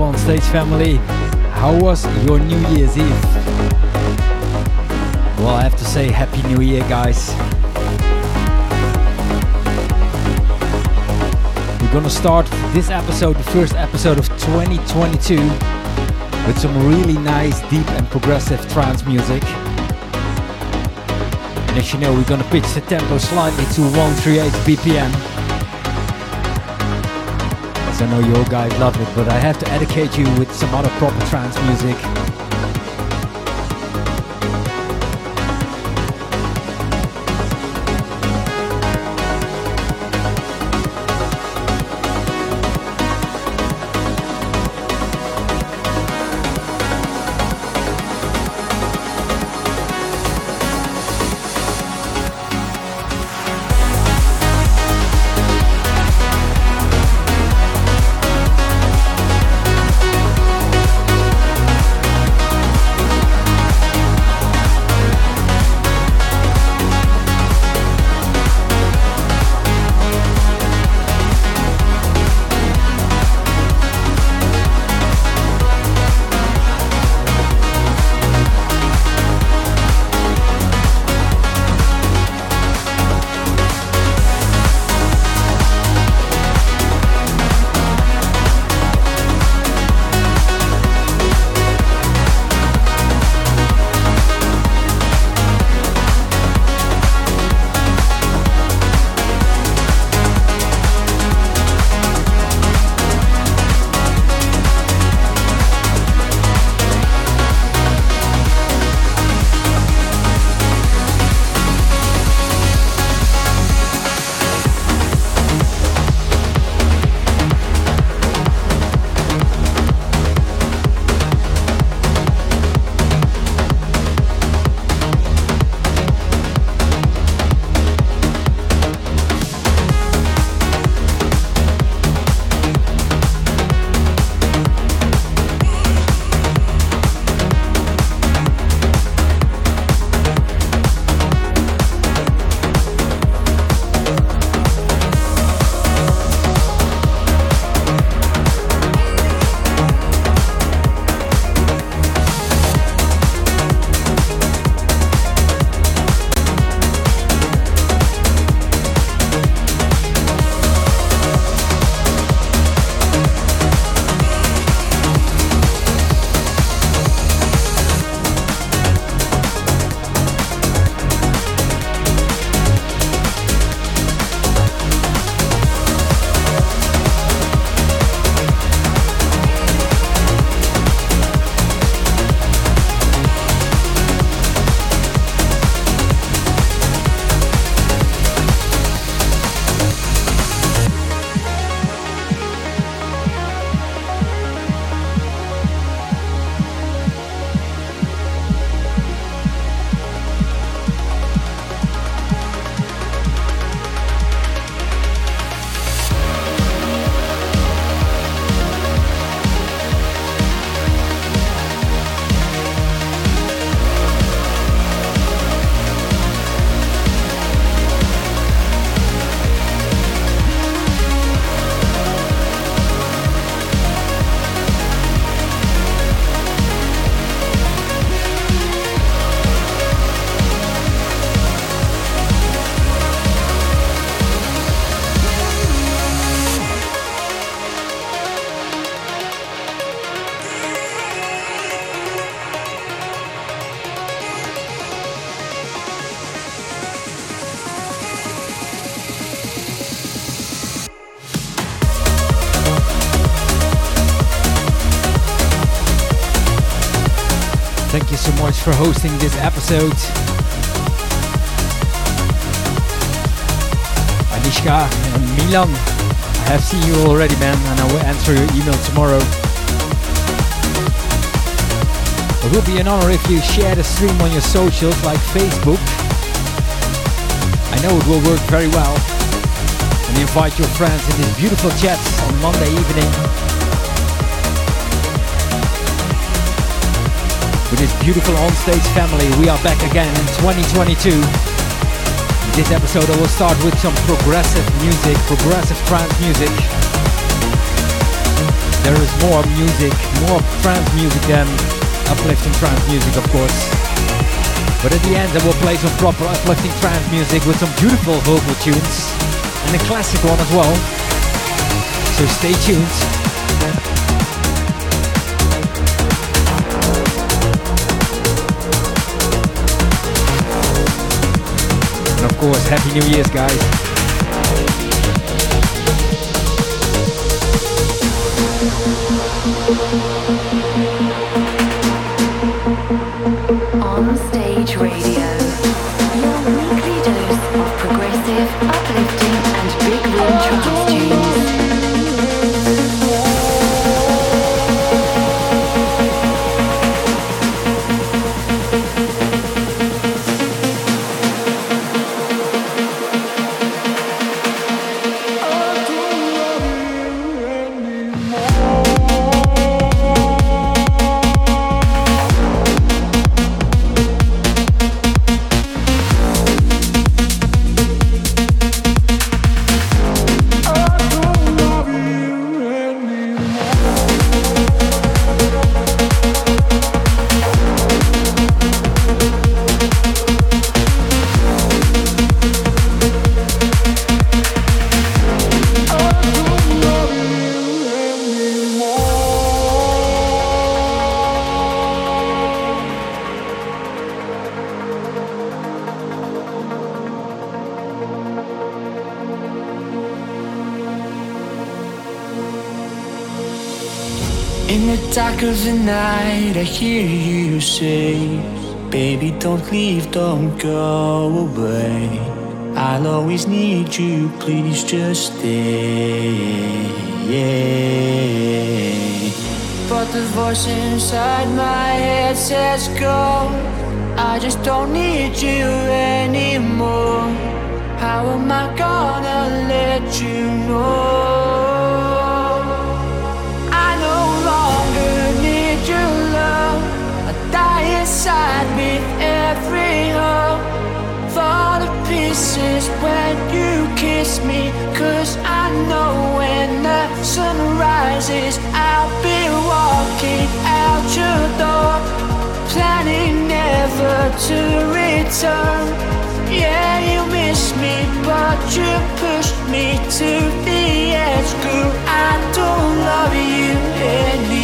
On stage family? How was your New Year's Eve? Well, I have to say Happy New Year, guys. We're gonna start this episode, the first episode of 2022, with some really nice, deep, and progressive trance music. And as you know, we're gonna pitch the tempo slightly to 138 BPM. I know you guys love it, but I have to educate you with some other proper trance music. For hosting this episode. Anishka and Milan, I have seen you already, man, and I will answer your email tomorrow. It will be an honor if you share the stream on your socials like Facebook. I know it will work very well. And invite your friends in these beautiful chats on Monday evening. With this beautiful onstage family, we are back again in 2022. In this episode I will start with some progressive music, progressive trance music. There is more music, more trance music than uplifting trance music, of course. But at the end, I will play some proper uplifting trance music with some beautiful vocal tunes and a classic one as well. So stay tuned. Course, Happy New Year's, guys. Of the night, I hear you say, Baby, don't leave, don't go away. I'll always need you, please just stay. But the voice inside my head says, Go. I just don't need you anymore. How am I gonna let you know? Inside with every hope. Fall to pieces when you kiss me cause I know when the sun rises I'll be walking out your door. Planning never to return. Yeah you miss me but you pushed me to the edge. Girl I don't love you anymore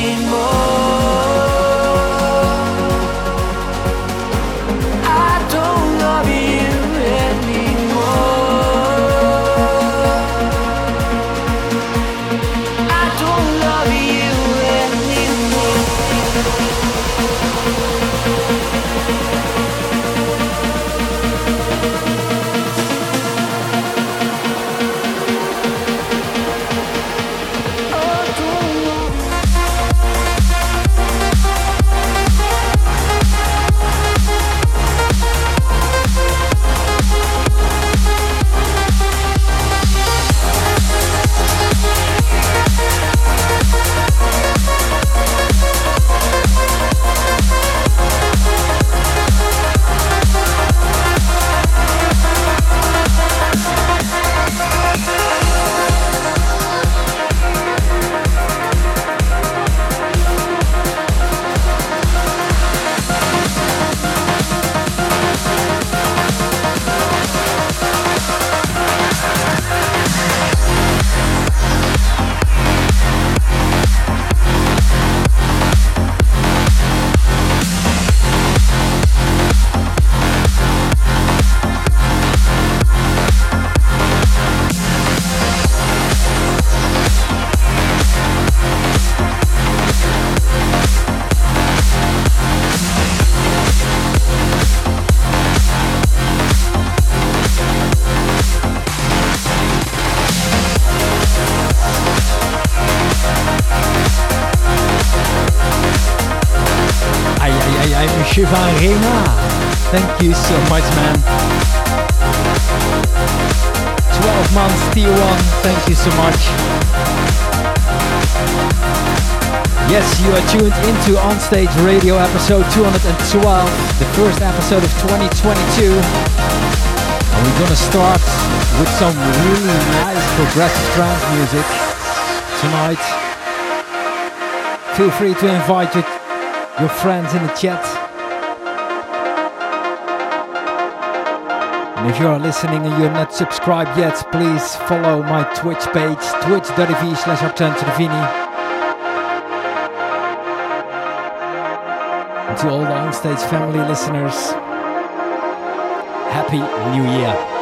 Onstage Radio episode 212, the first episode of 2022. And we're gonna start with some really nice progressive trance music tonight. Feel free to invite your, your friends in the chat. And if you are listening and you're not subscribed yet, please follow my Twitch page, twitch.tv slash to all the family listeners, Happy New Year.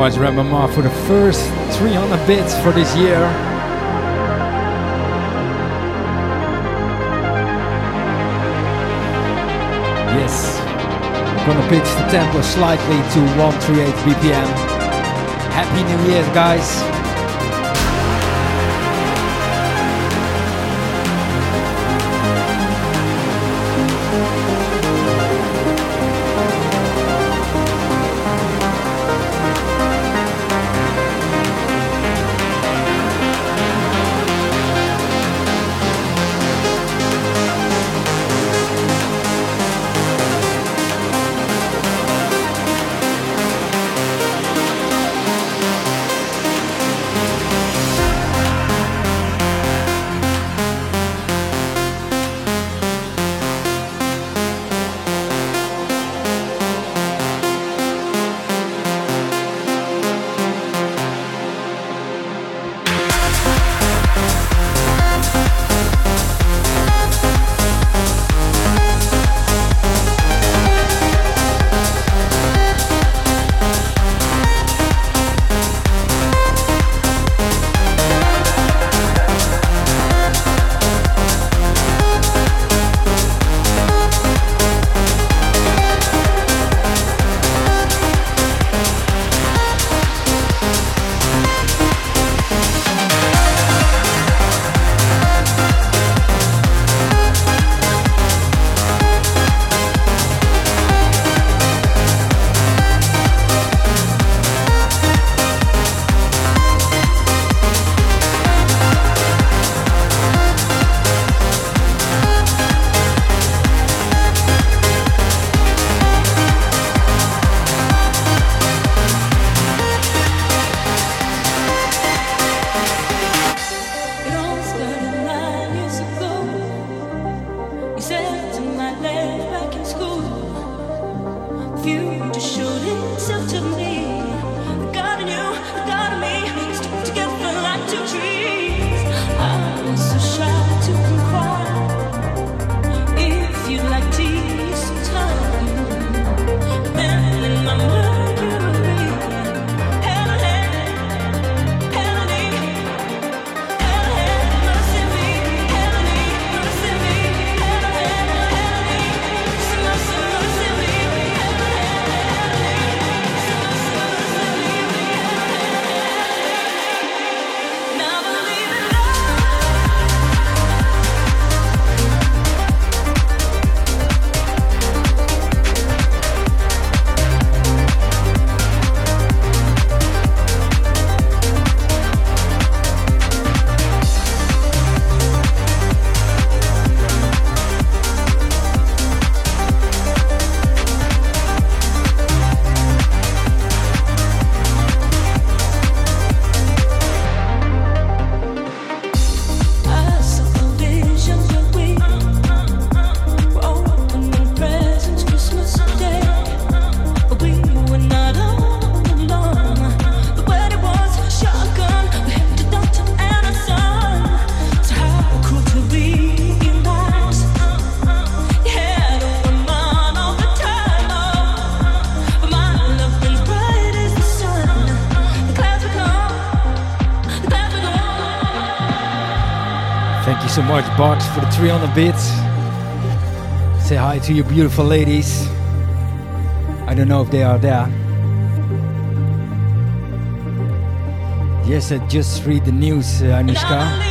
Much, Ramama, for the first 300 bits for this year. Yes, I'm gonna pitch the tempo slightly to 138 BPM. Happy New Year, guys! For the 300 bits. Say hi to your beautiful ladies. I don't know if they are there. Yes, I just read the news, uh, Anushka.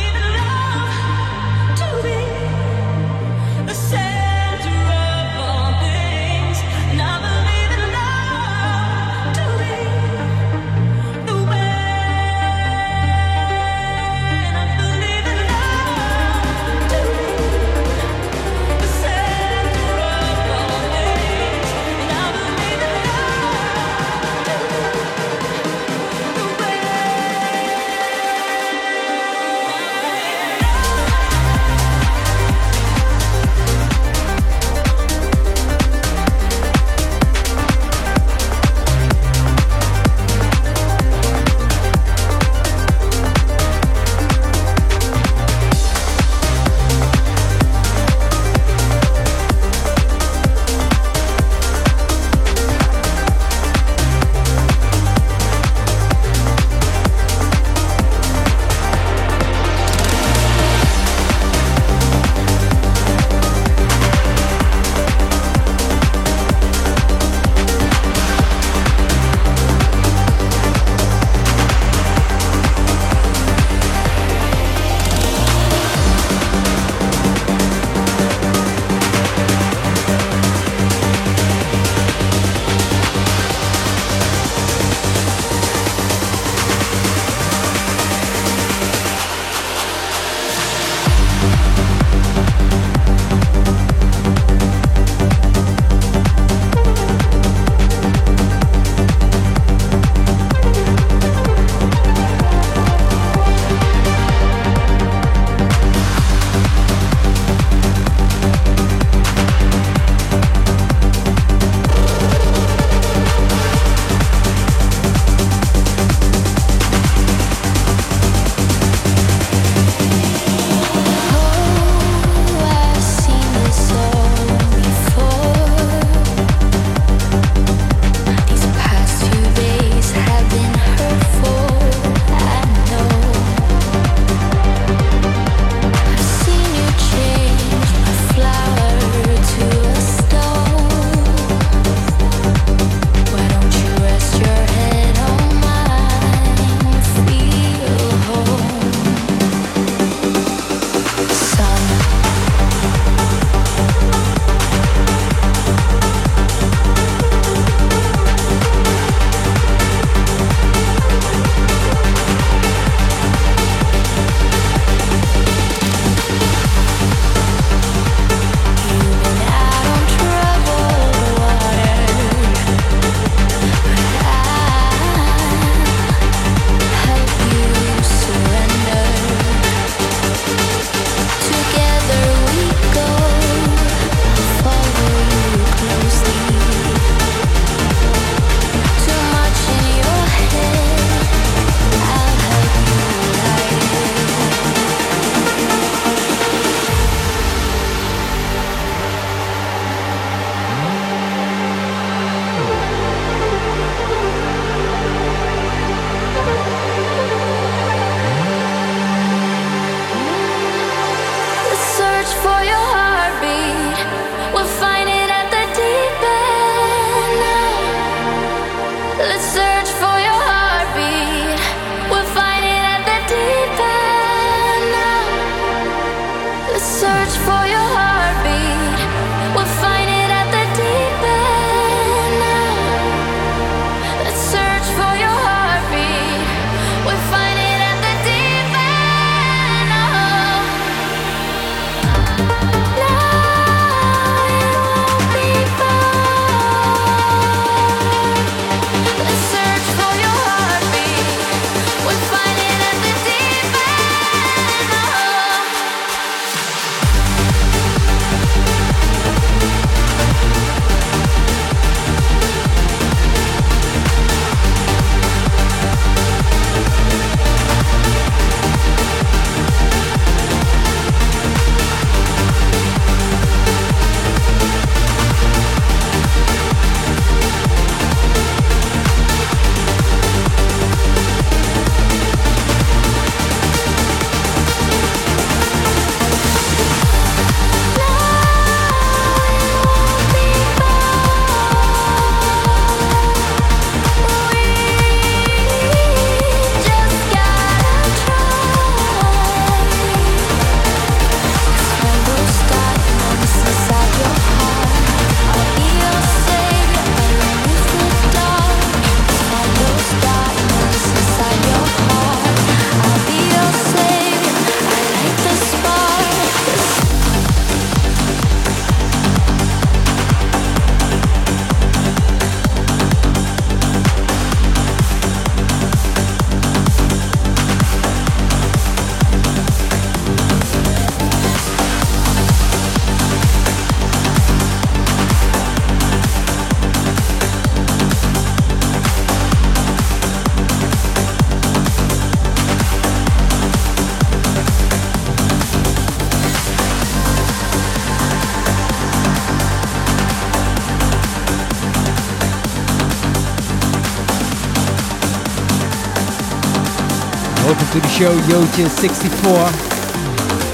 Show, Yoche64.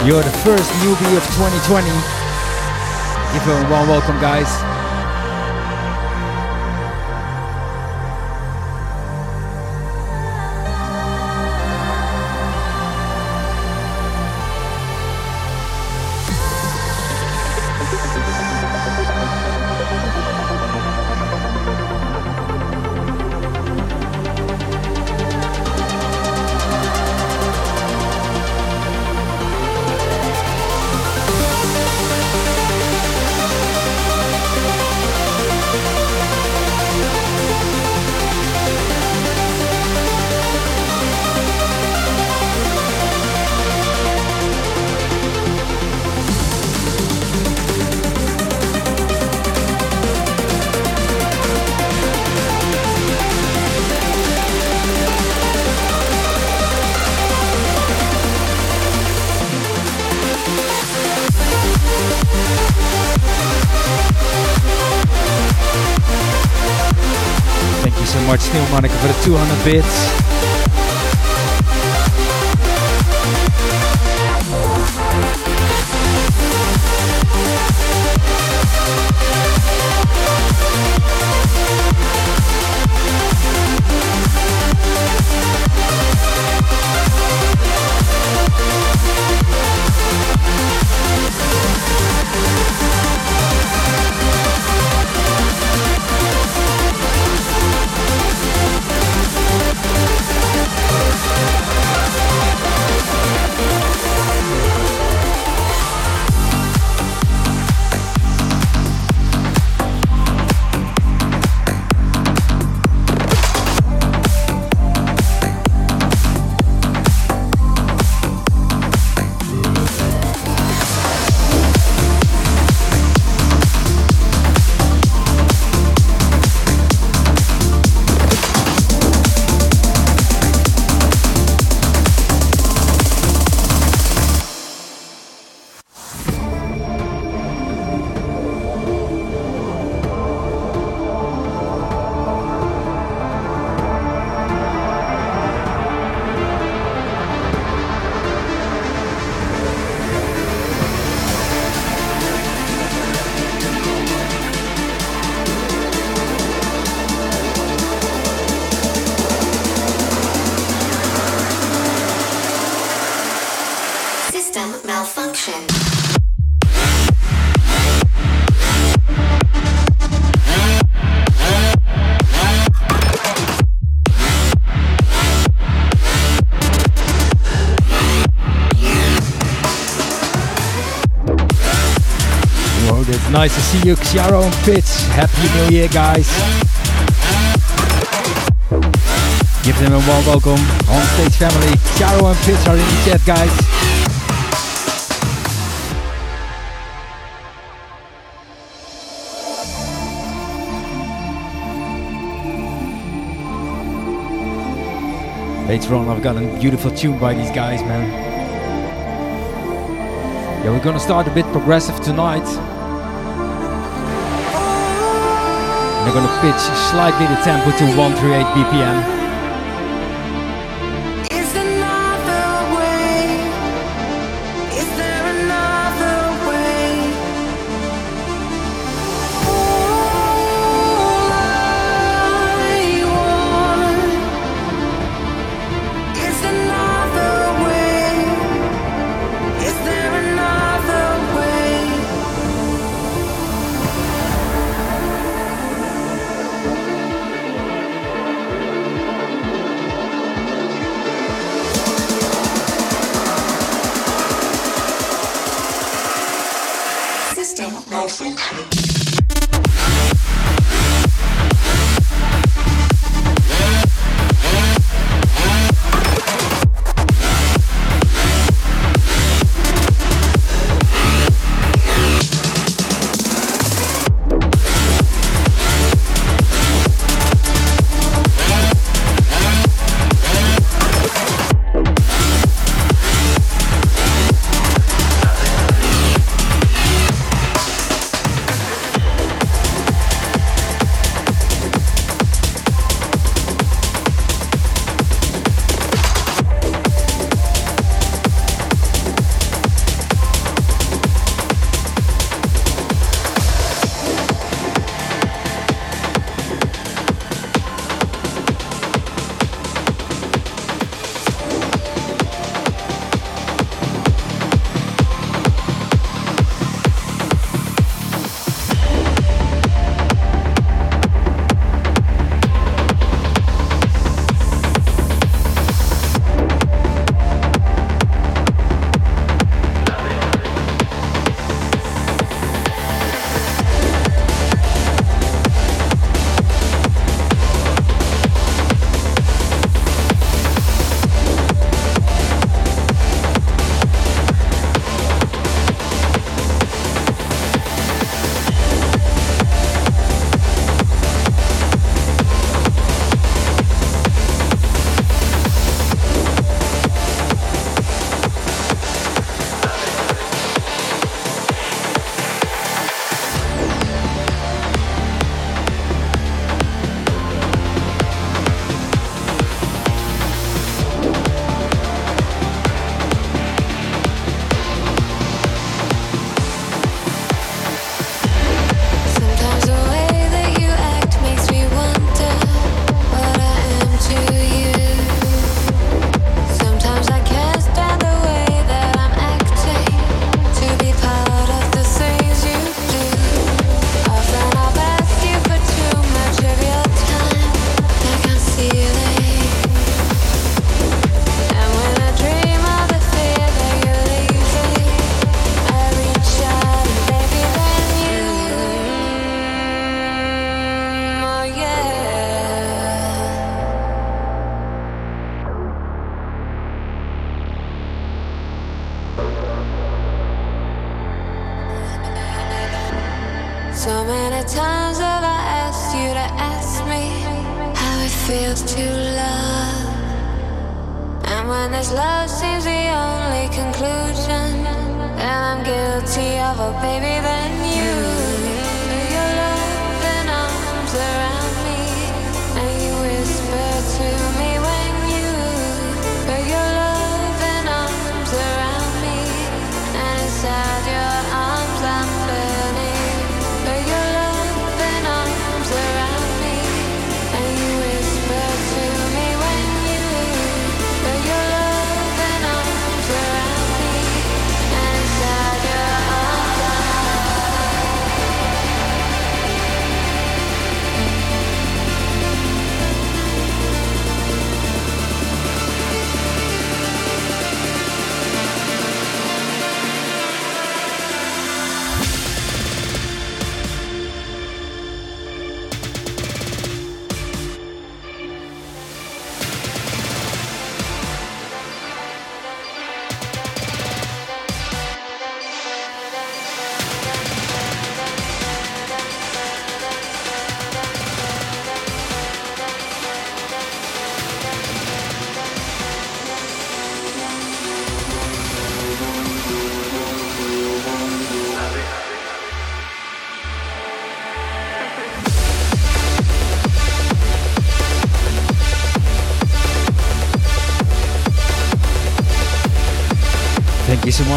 You're the first newbie of 2020. Give a warm welcome, guys. Monica for the 200 bits. See you, Xiaro and Pitch. Happy New Year, guys. Give them a warm welcome. On stage family. Xiaro and Pitch are in the chat, guys. Later on, I've got a beautiful tune by these guys, man. Yeah, we're gonna start a bit progressive tonight. They're gonna pitch slightly the tempo to 138 BPM.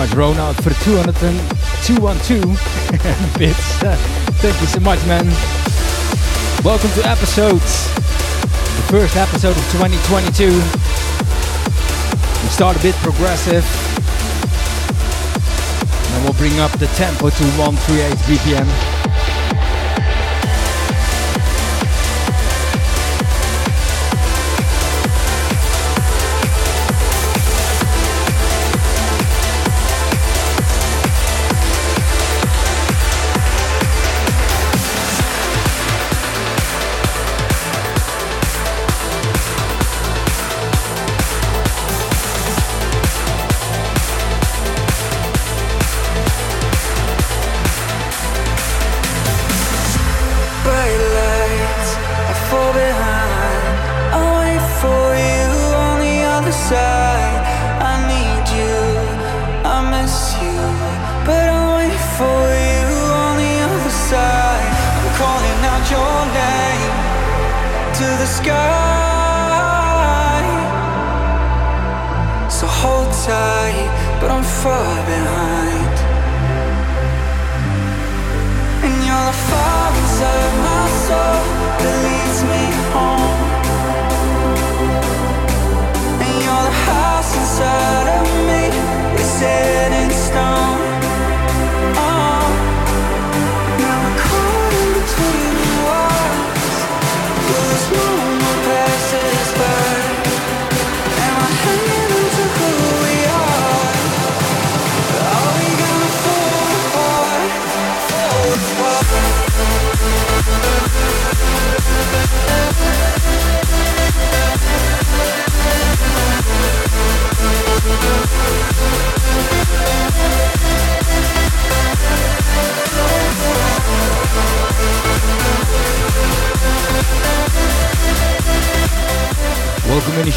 Much, Ronald, for the 200 and 212 bits. thank you so much, man. Welcome to episodes, the first episode of 2022. We start a bit progressive, and we'll bring up the tempo to 138 BPM.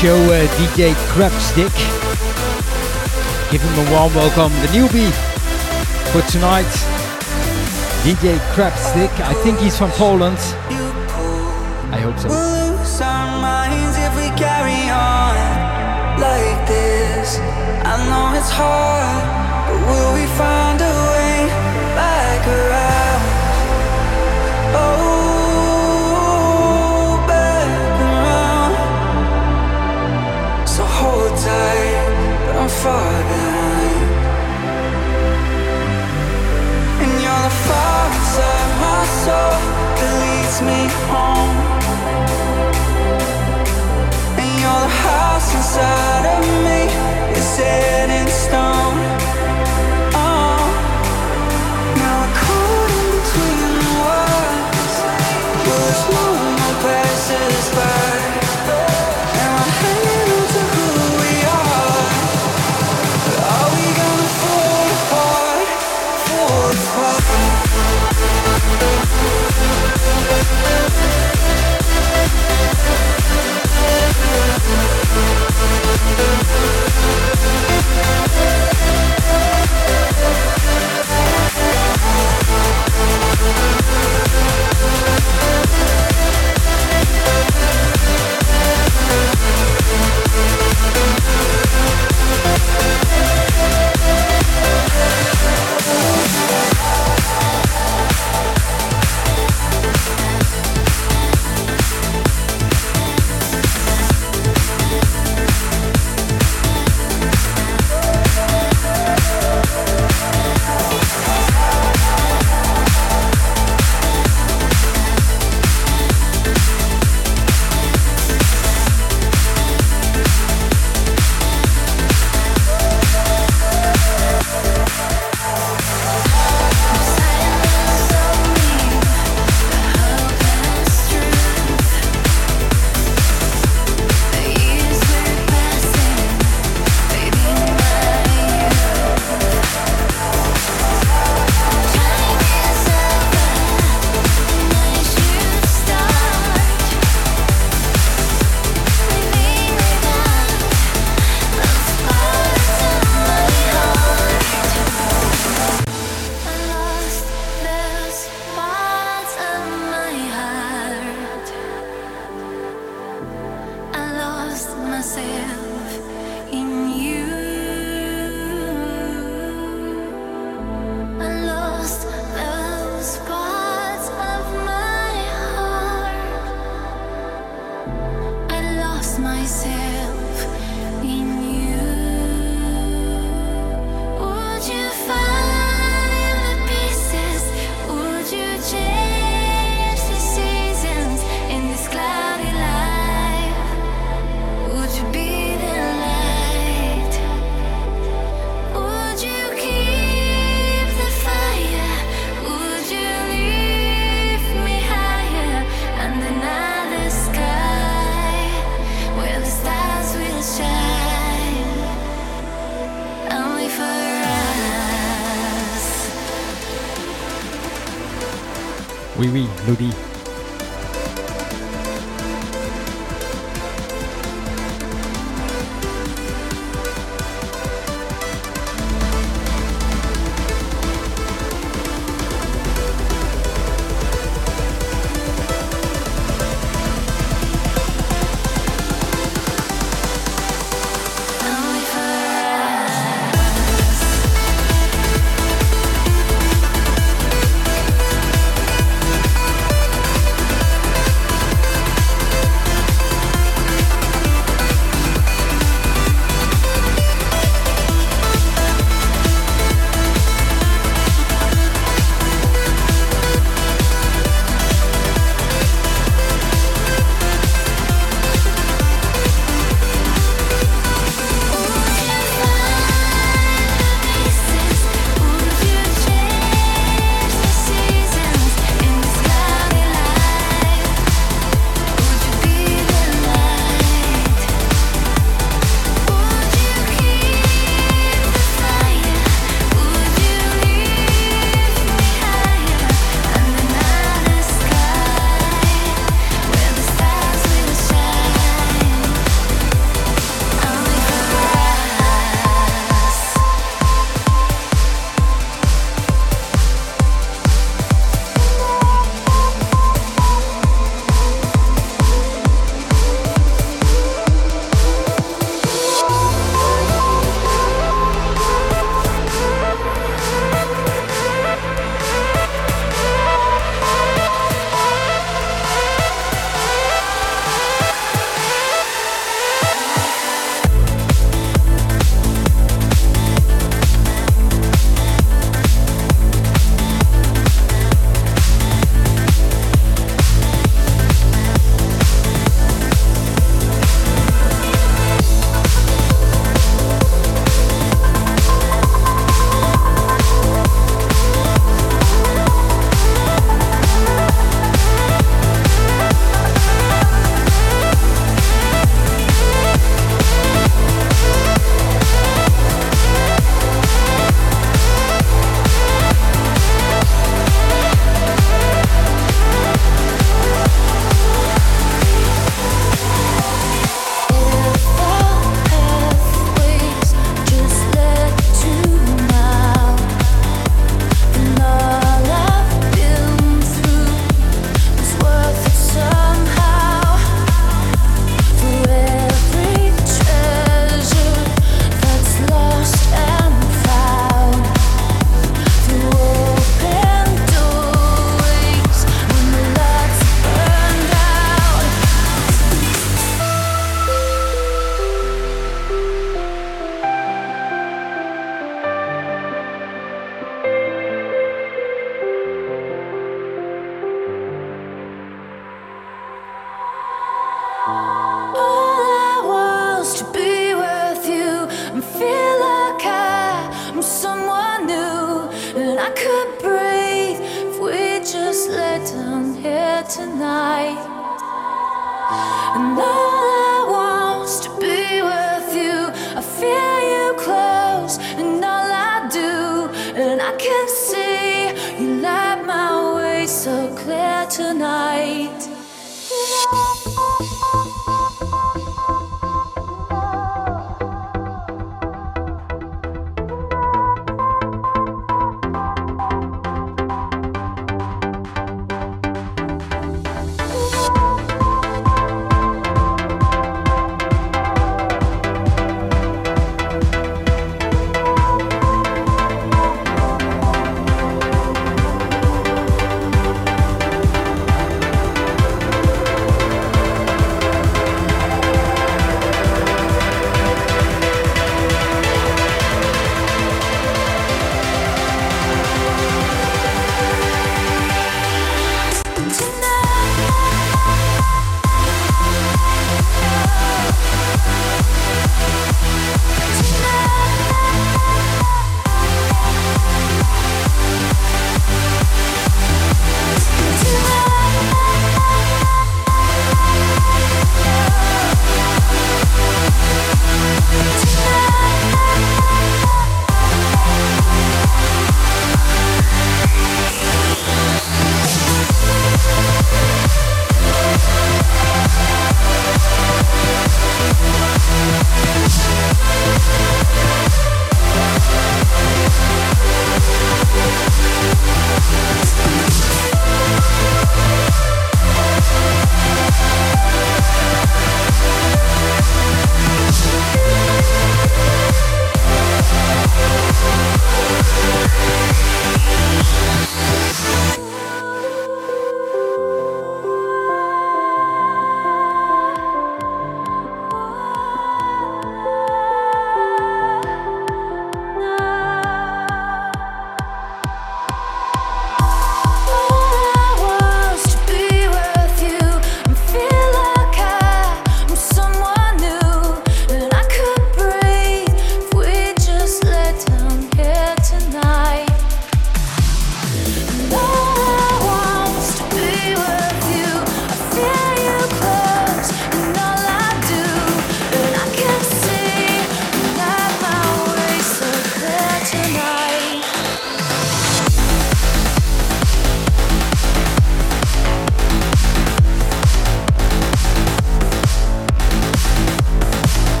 Show uh, DJ Crapstick. Give him a warm welcome. The newbie for tonight. DJ Crapstick. I think he's from Poland. I hope so. Like inside my soul that leads me home. And you're the house inside of me It's set in stone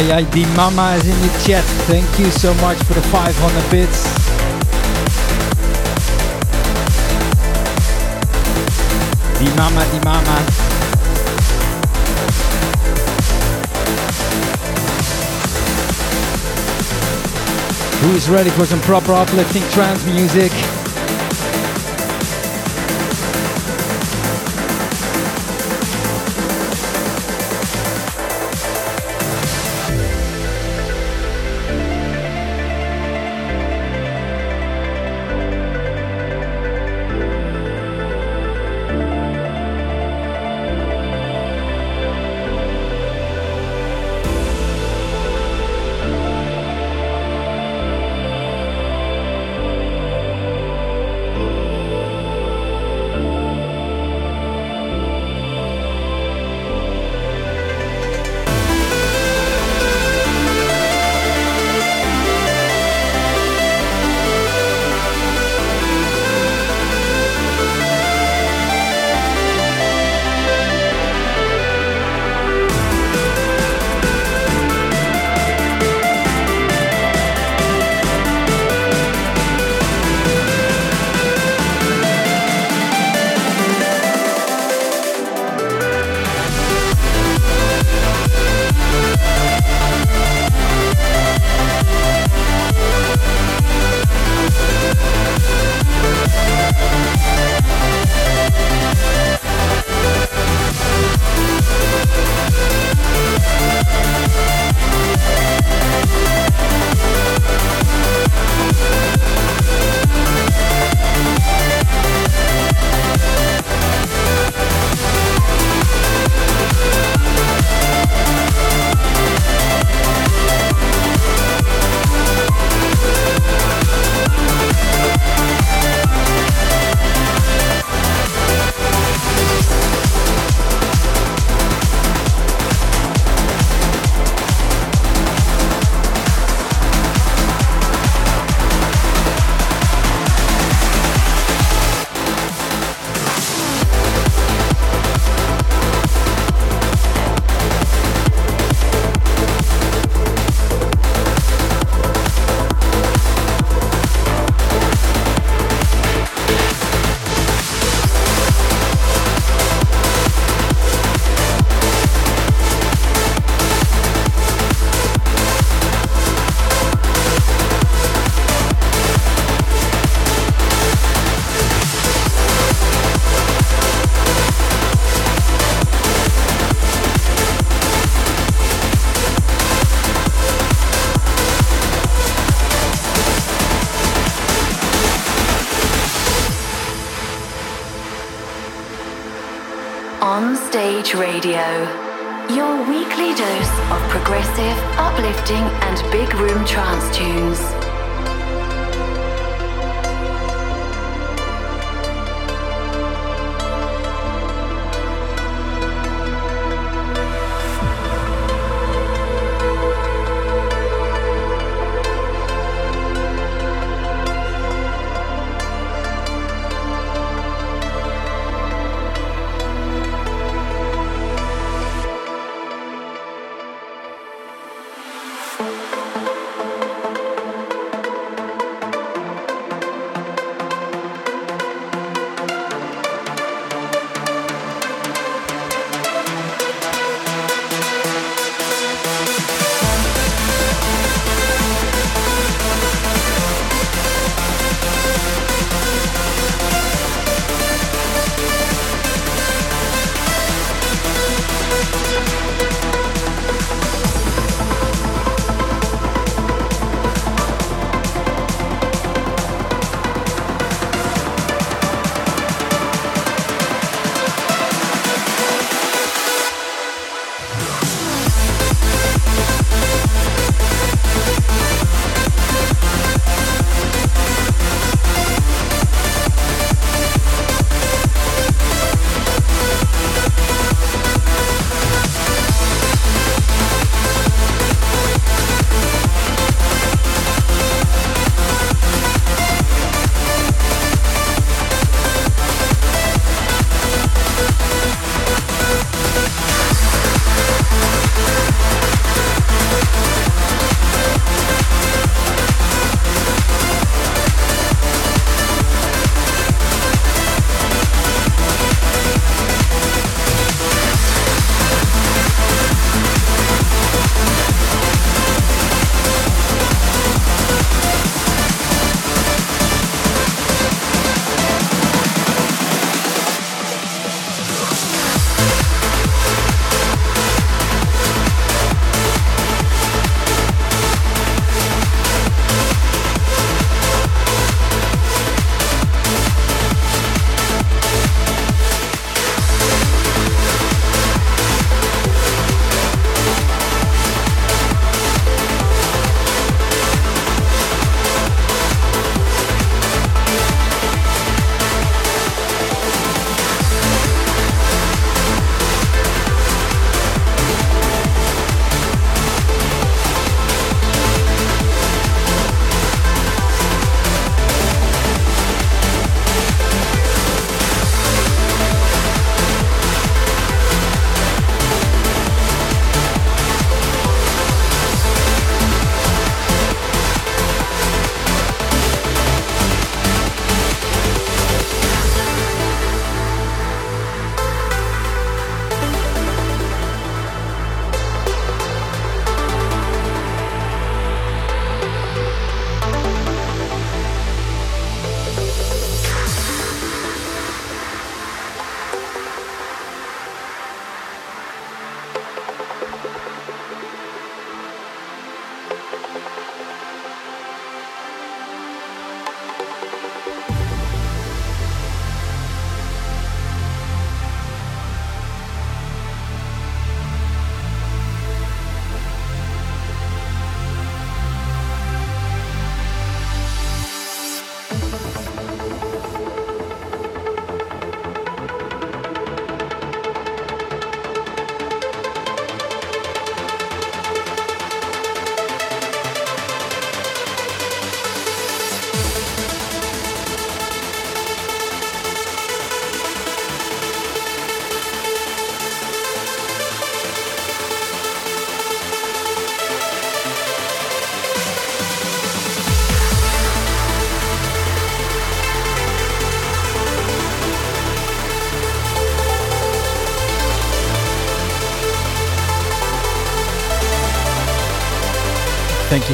Ja, ja, die mama is in the chat. Thank you so much for the 500 bits. Die mama, die mama. Who is ready for some proper uplifting trance music?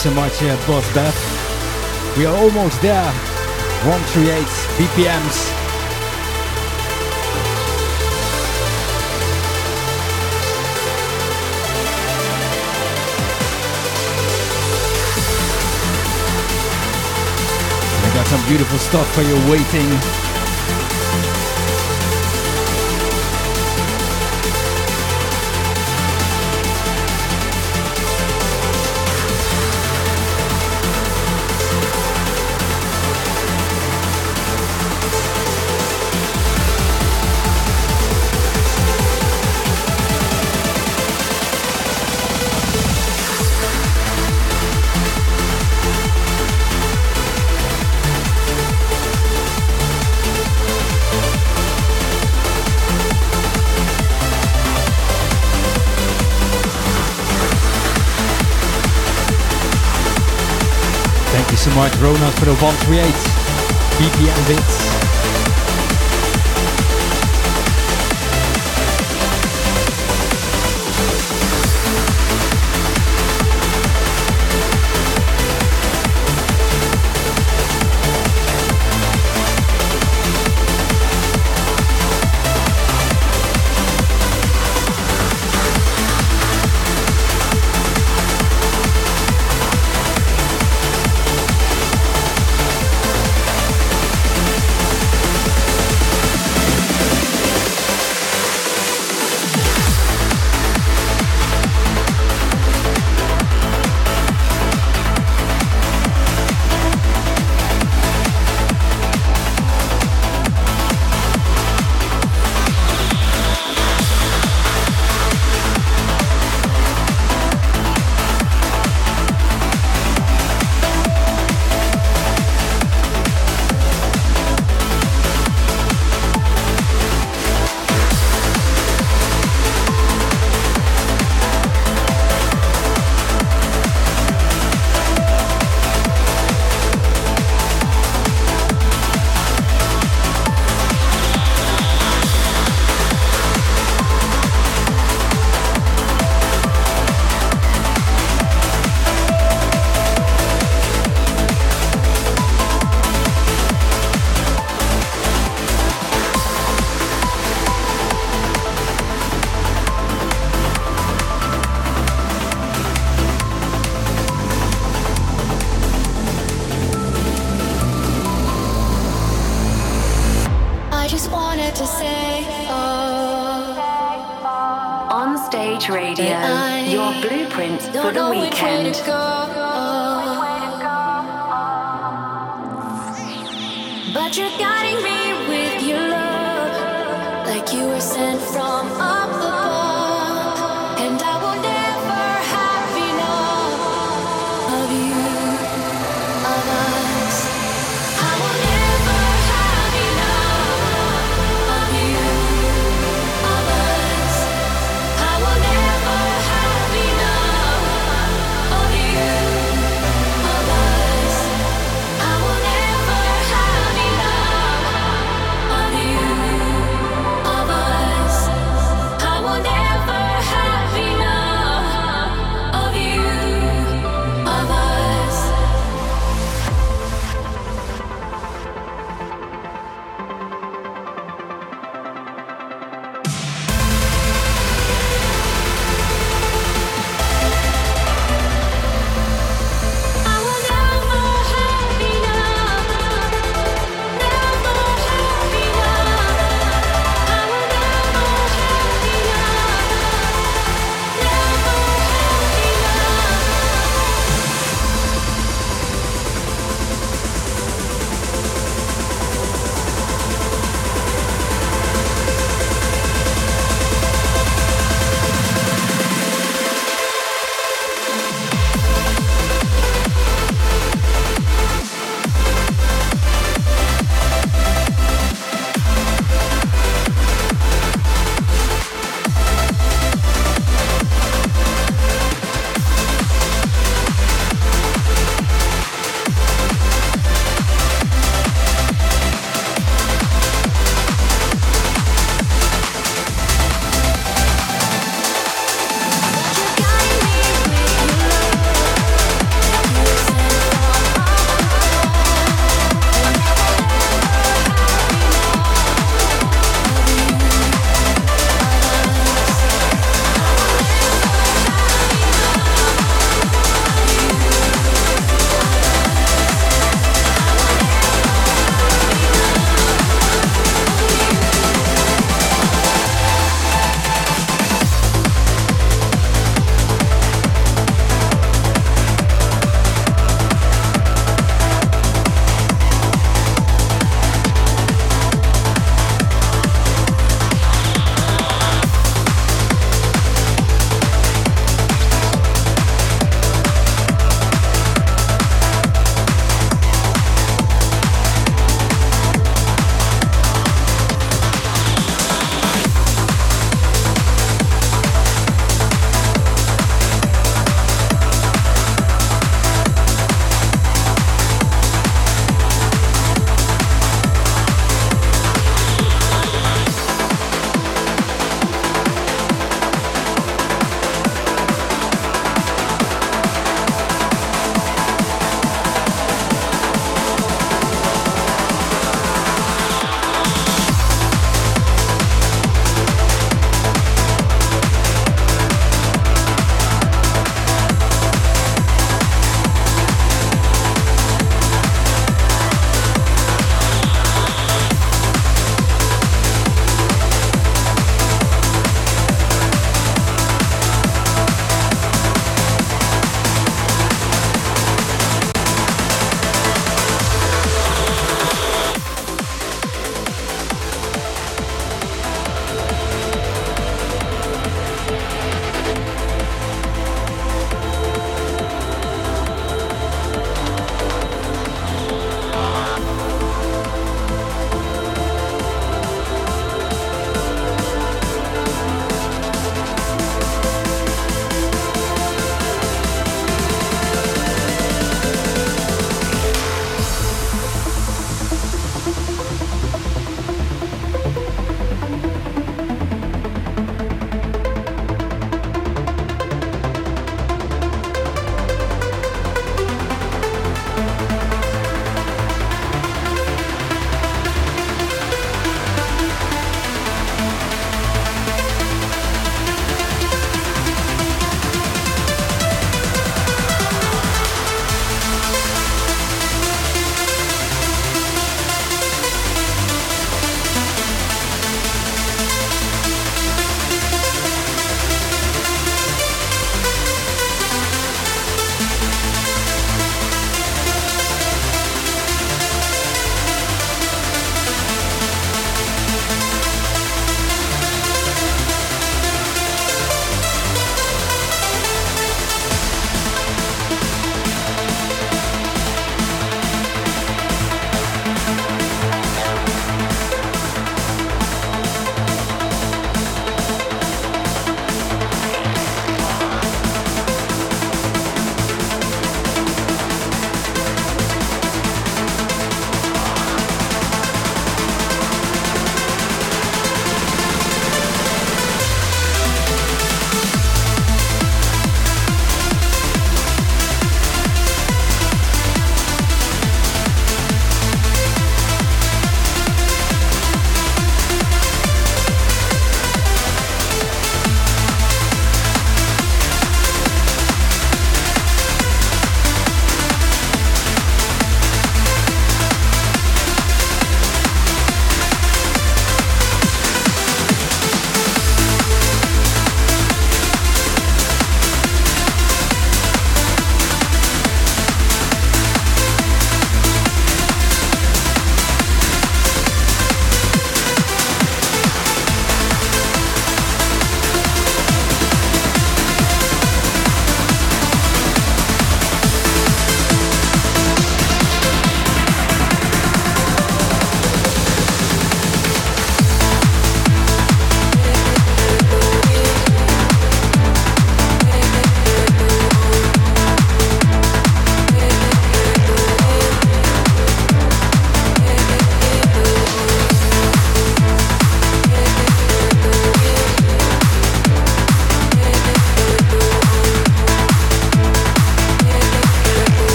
So much, uh, Boss Beth. We are almost there. 138 BPMs. I got some beautiful stuff for you waiting. Much, for the 138 BPM bits.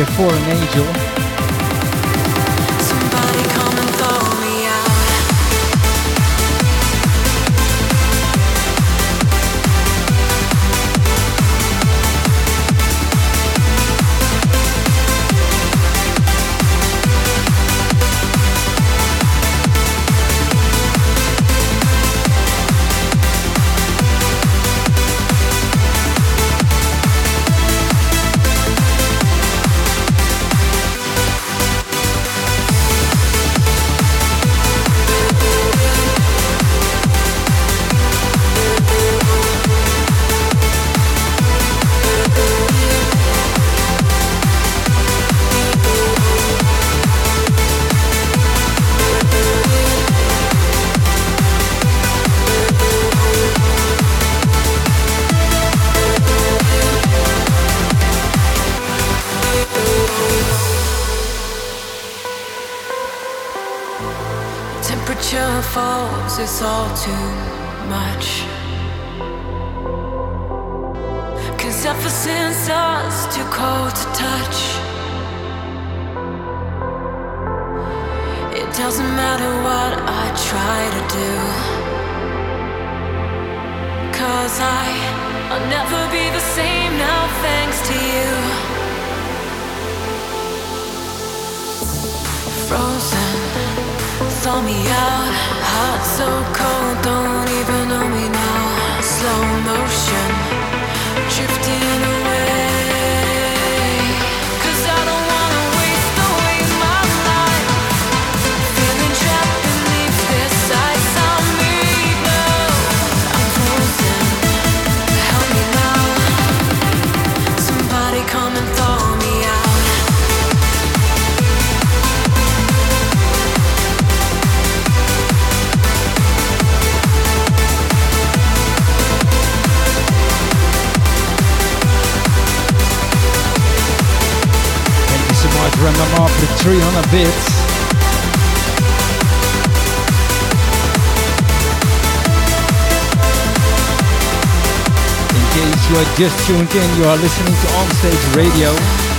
For. four just tuned in, you are listening to Onstage Radio.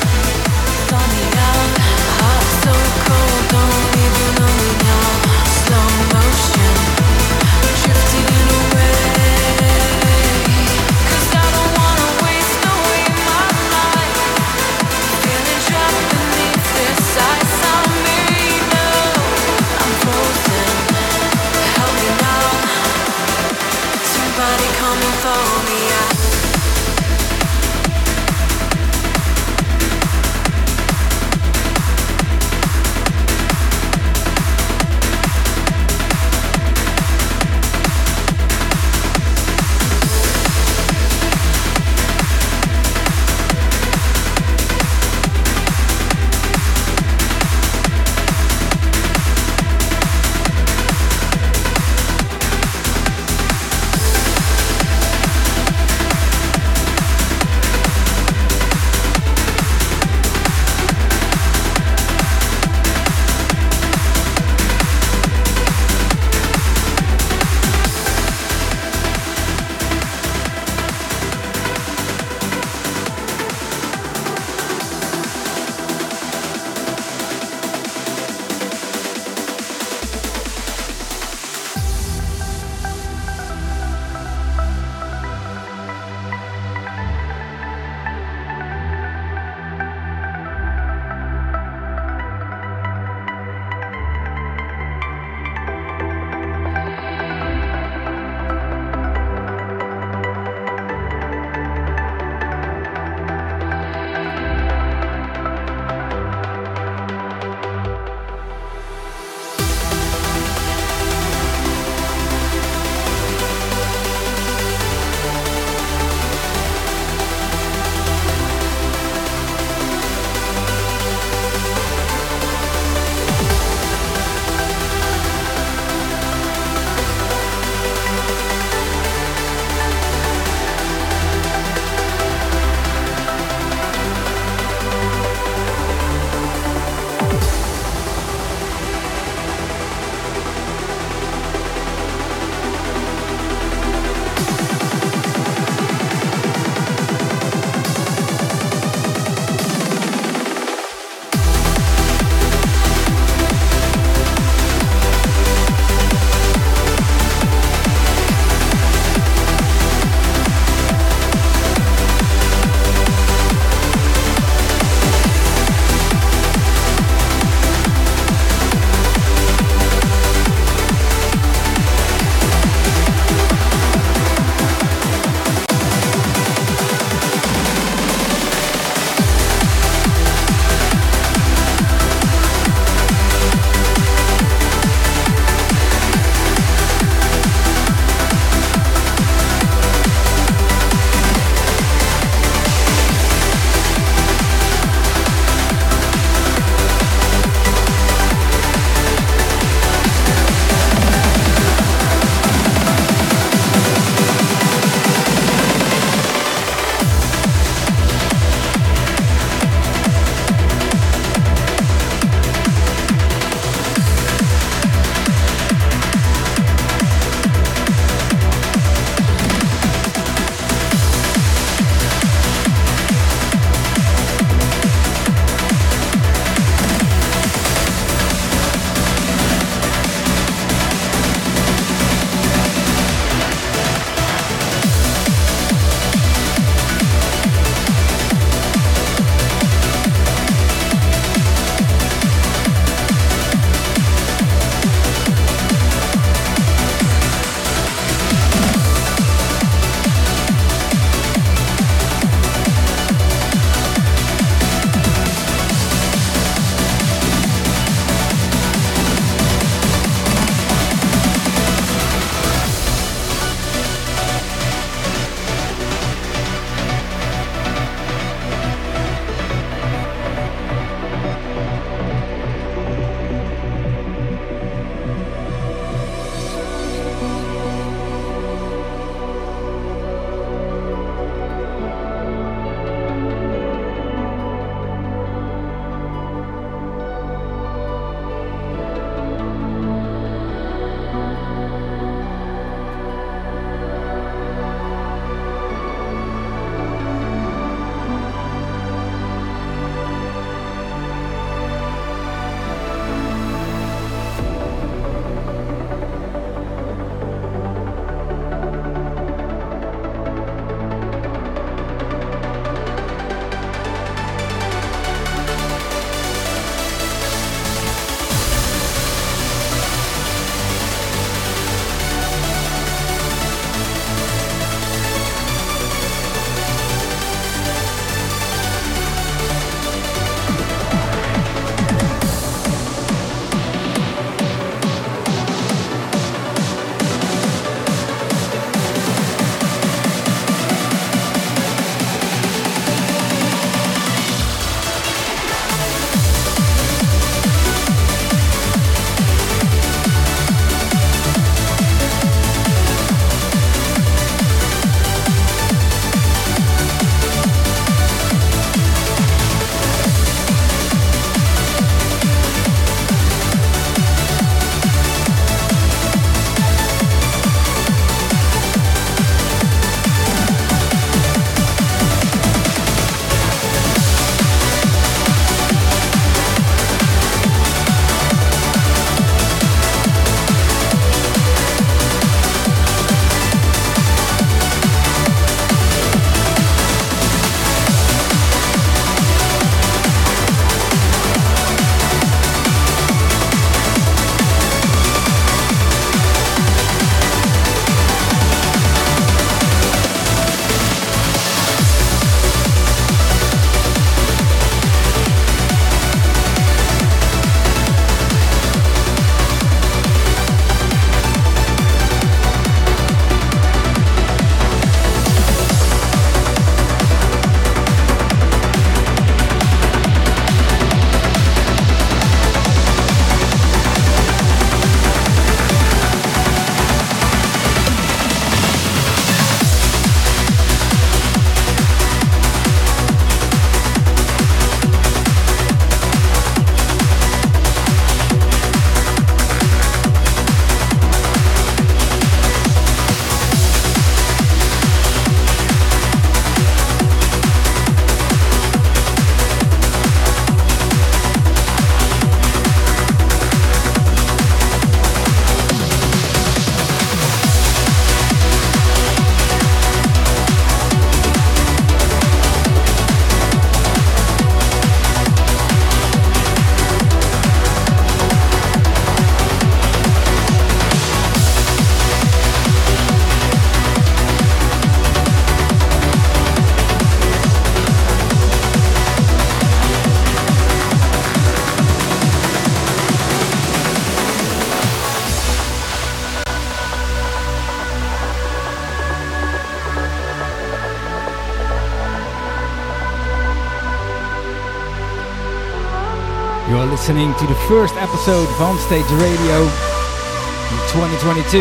Listening to the first episode of On Stage Radio in 2022.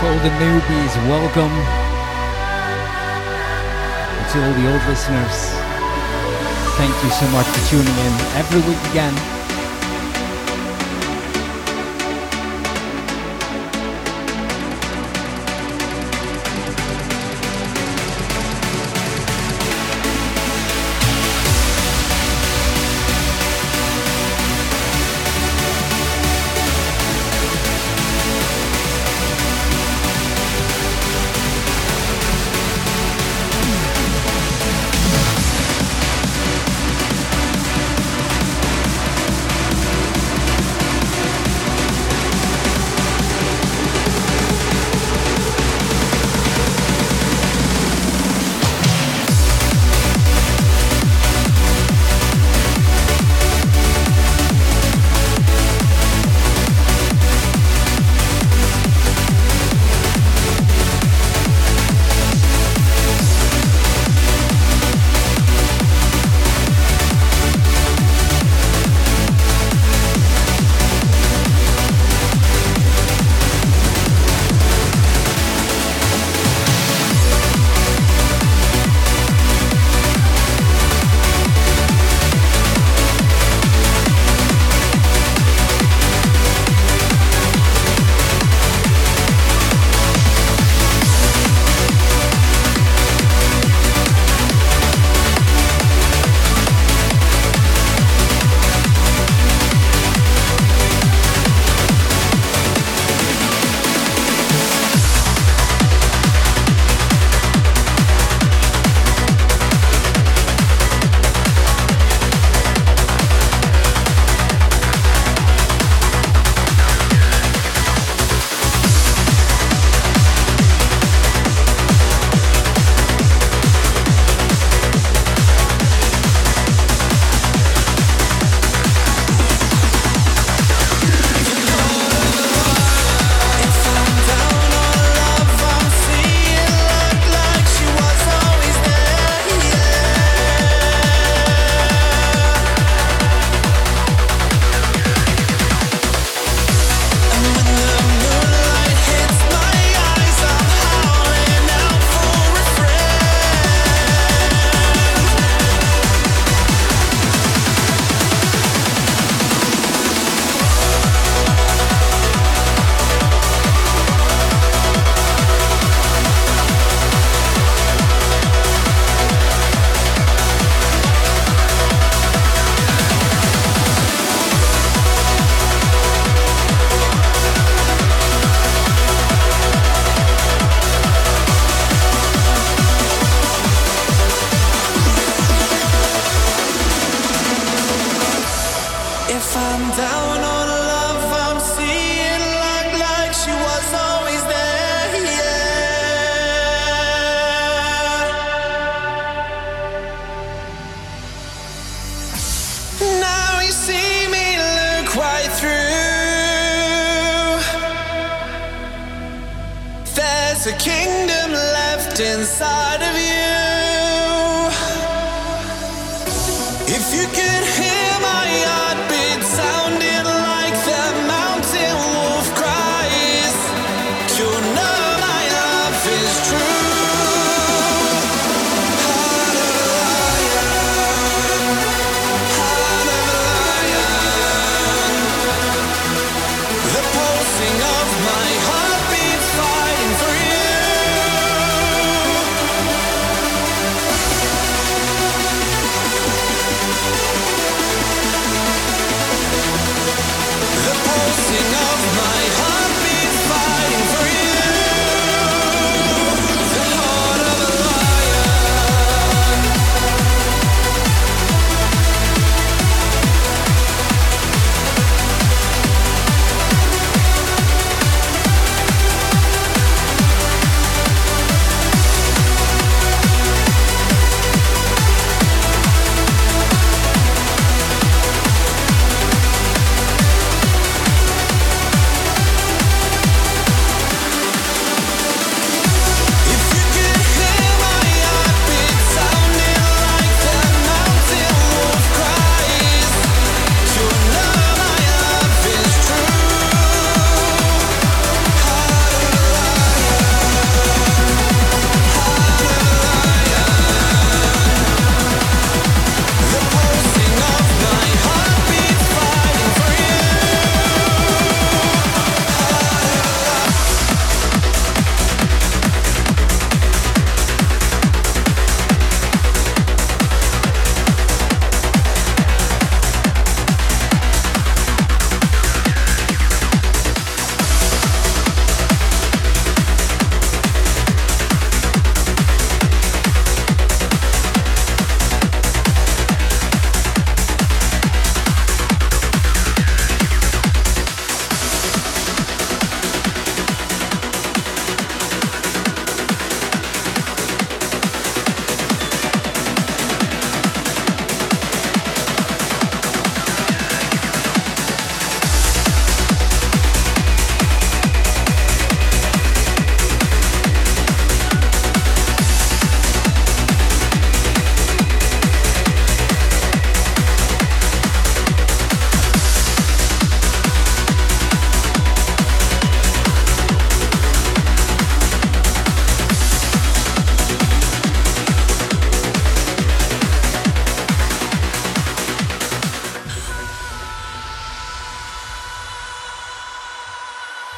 For all the newbies, welcome. And to all the old listeners, thank you so much for tuning in every week again.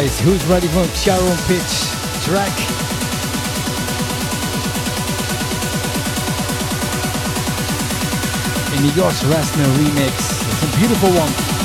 Guys, who's ready for Sharon Pitch track? In the Josh Rasner remix. It's a beautiful one.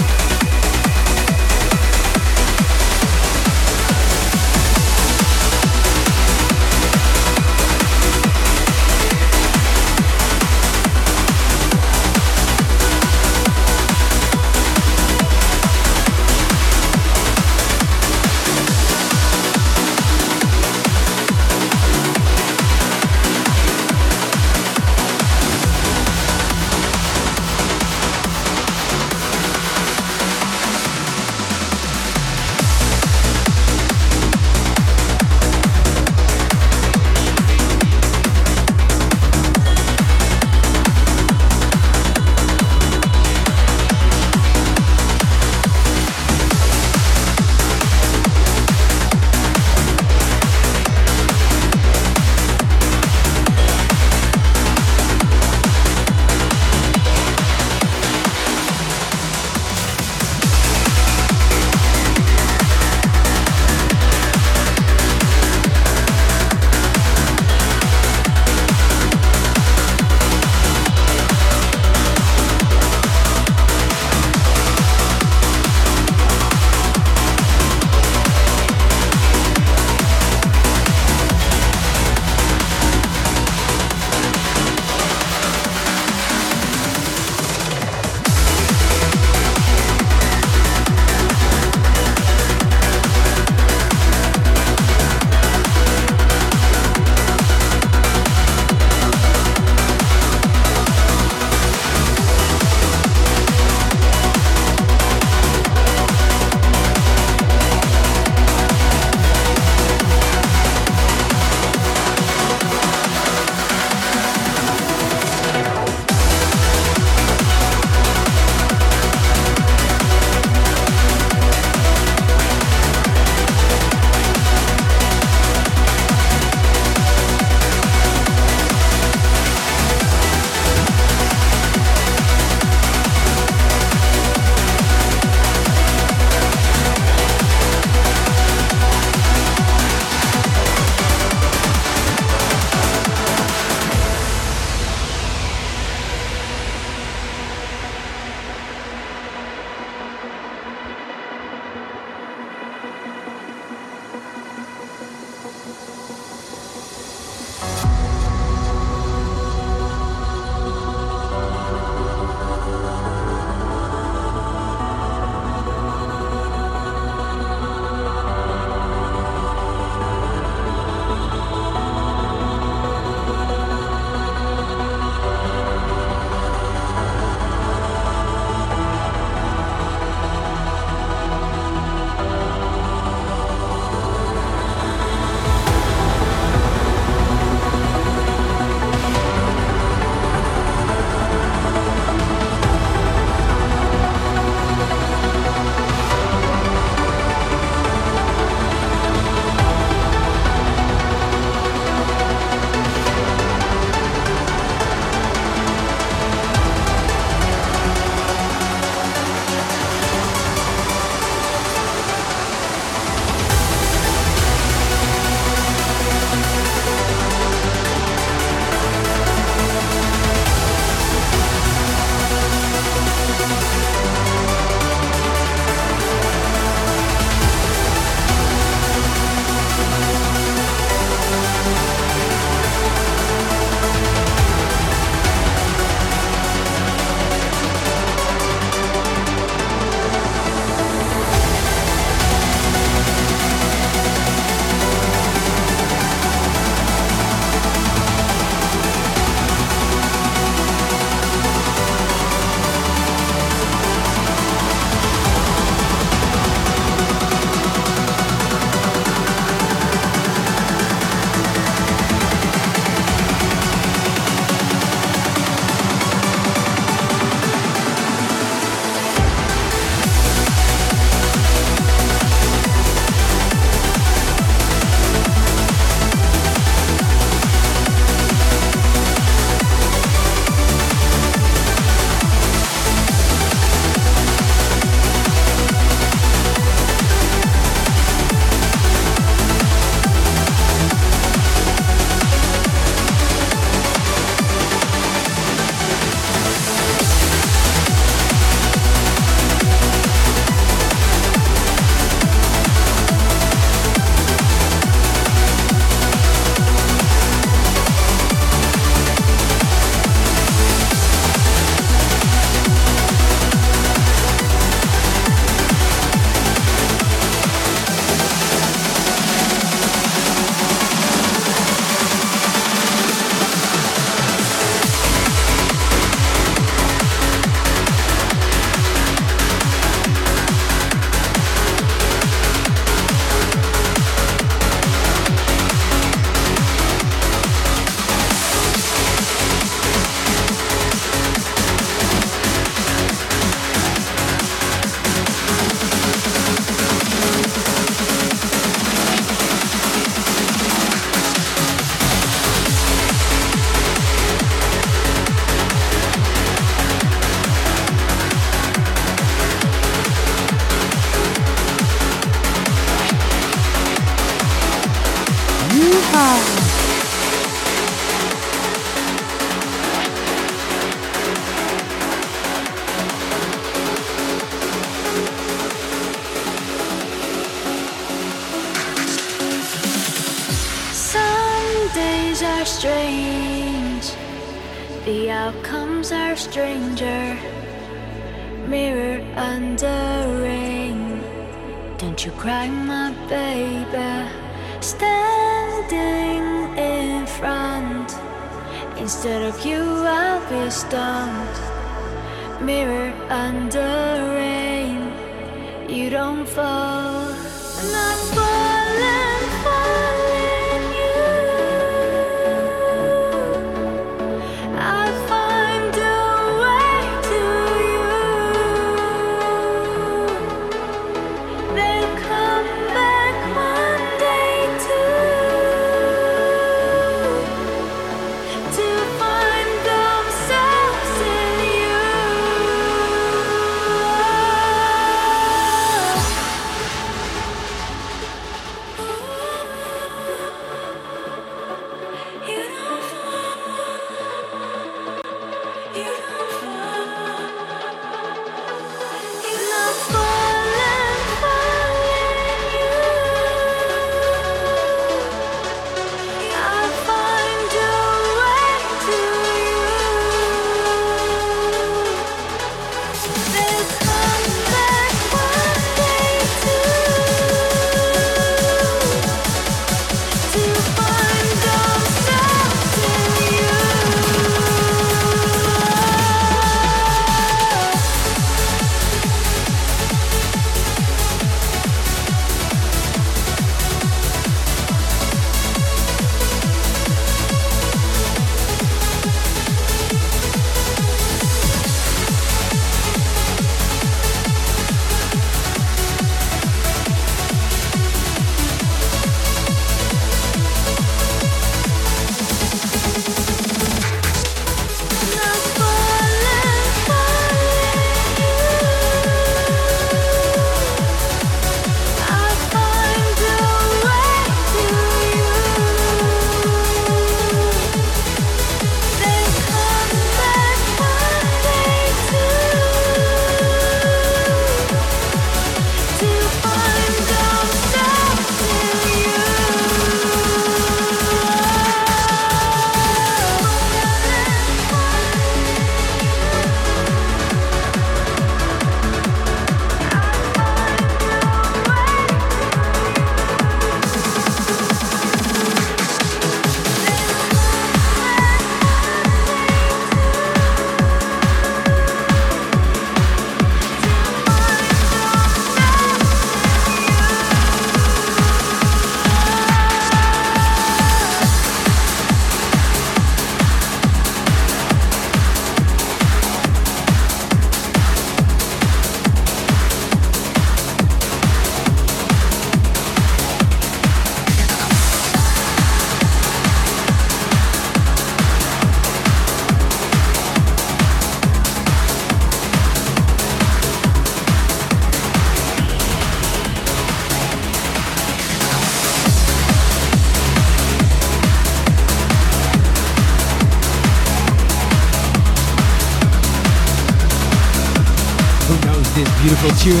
Tune.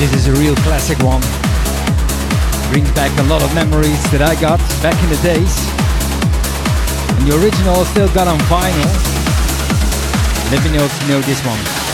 This is a real classic one. Brings back a lot of memories that I got back in the days. And the original still got on vinyl. Let me know if you know this one.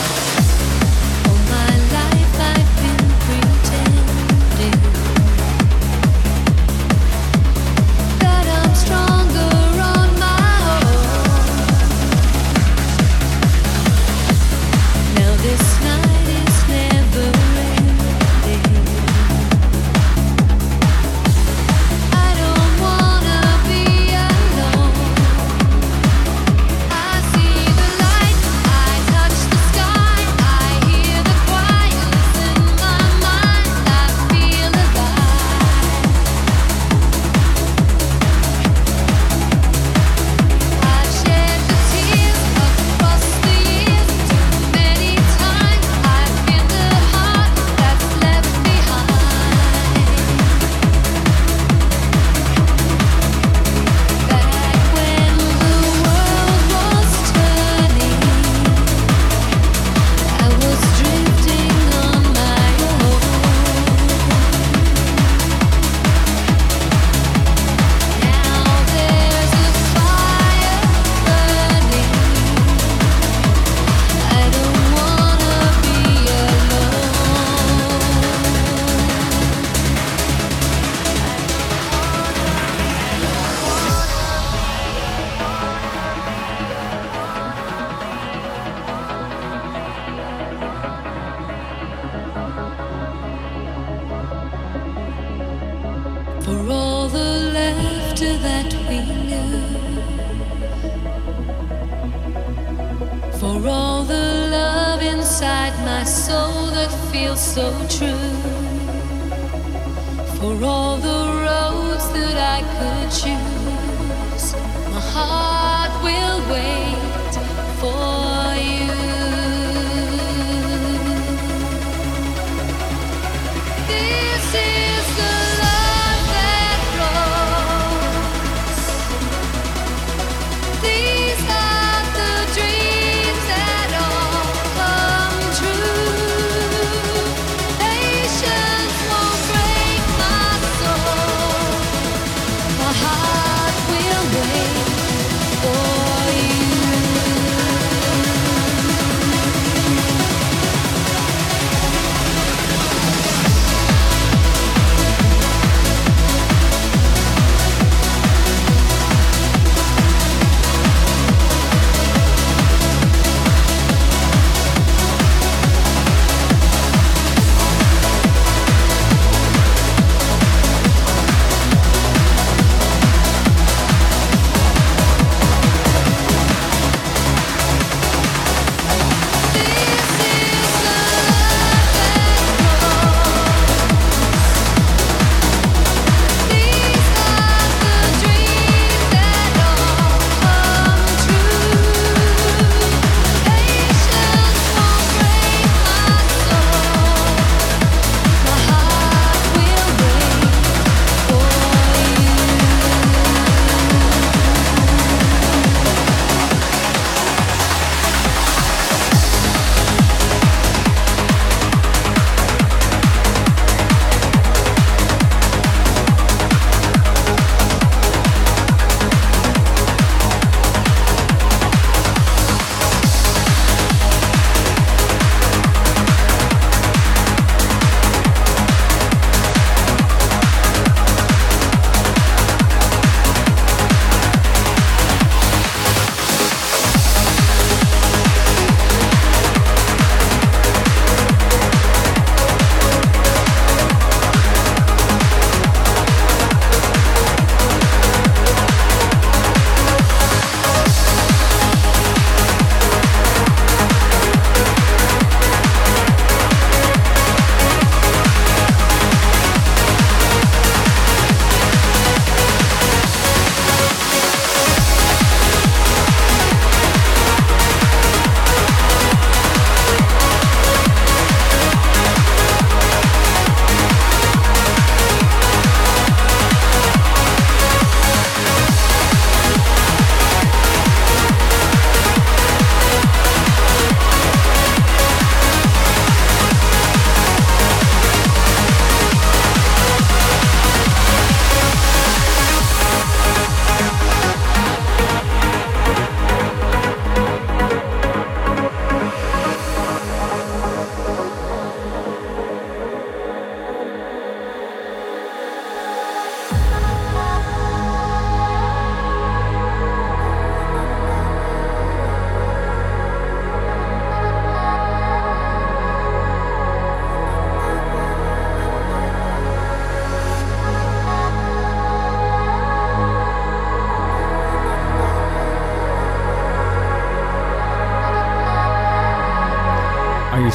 you.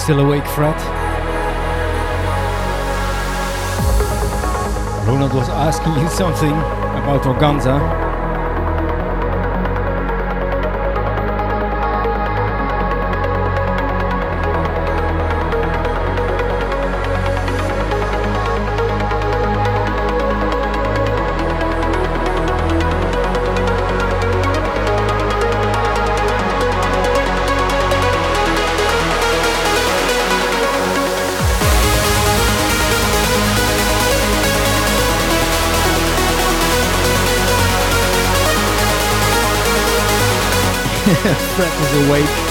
Still awake, Fred? Ronald was asking you something about Organza. Fred is awake.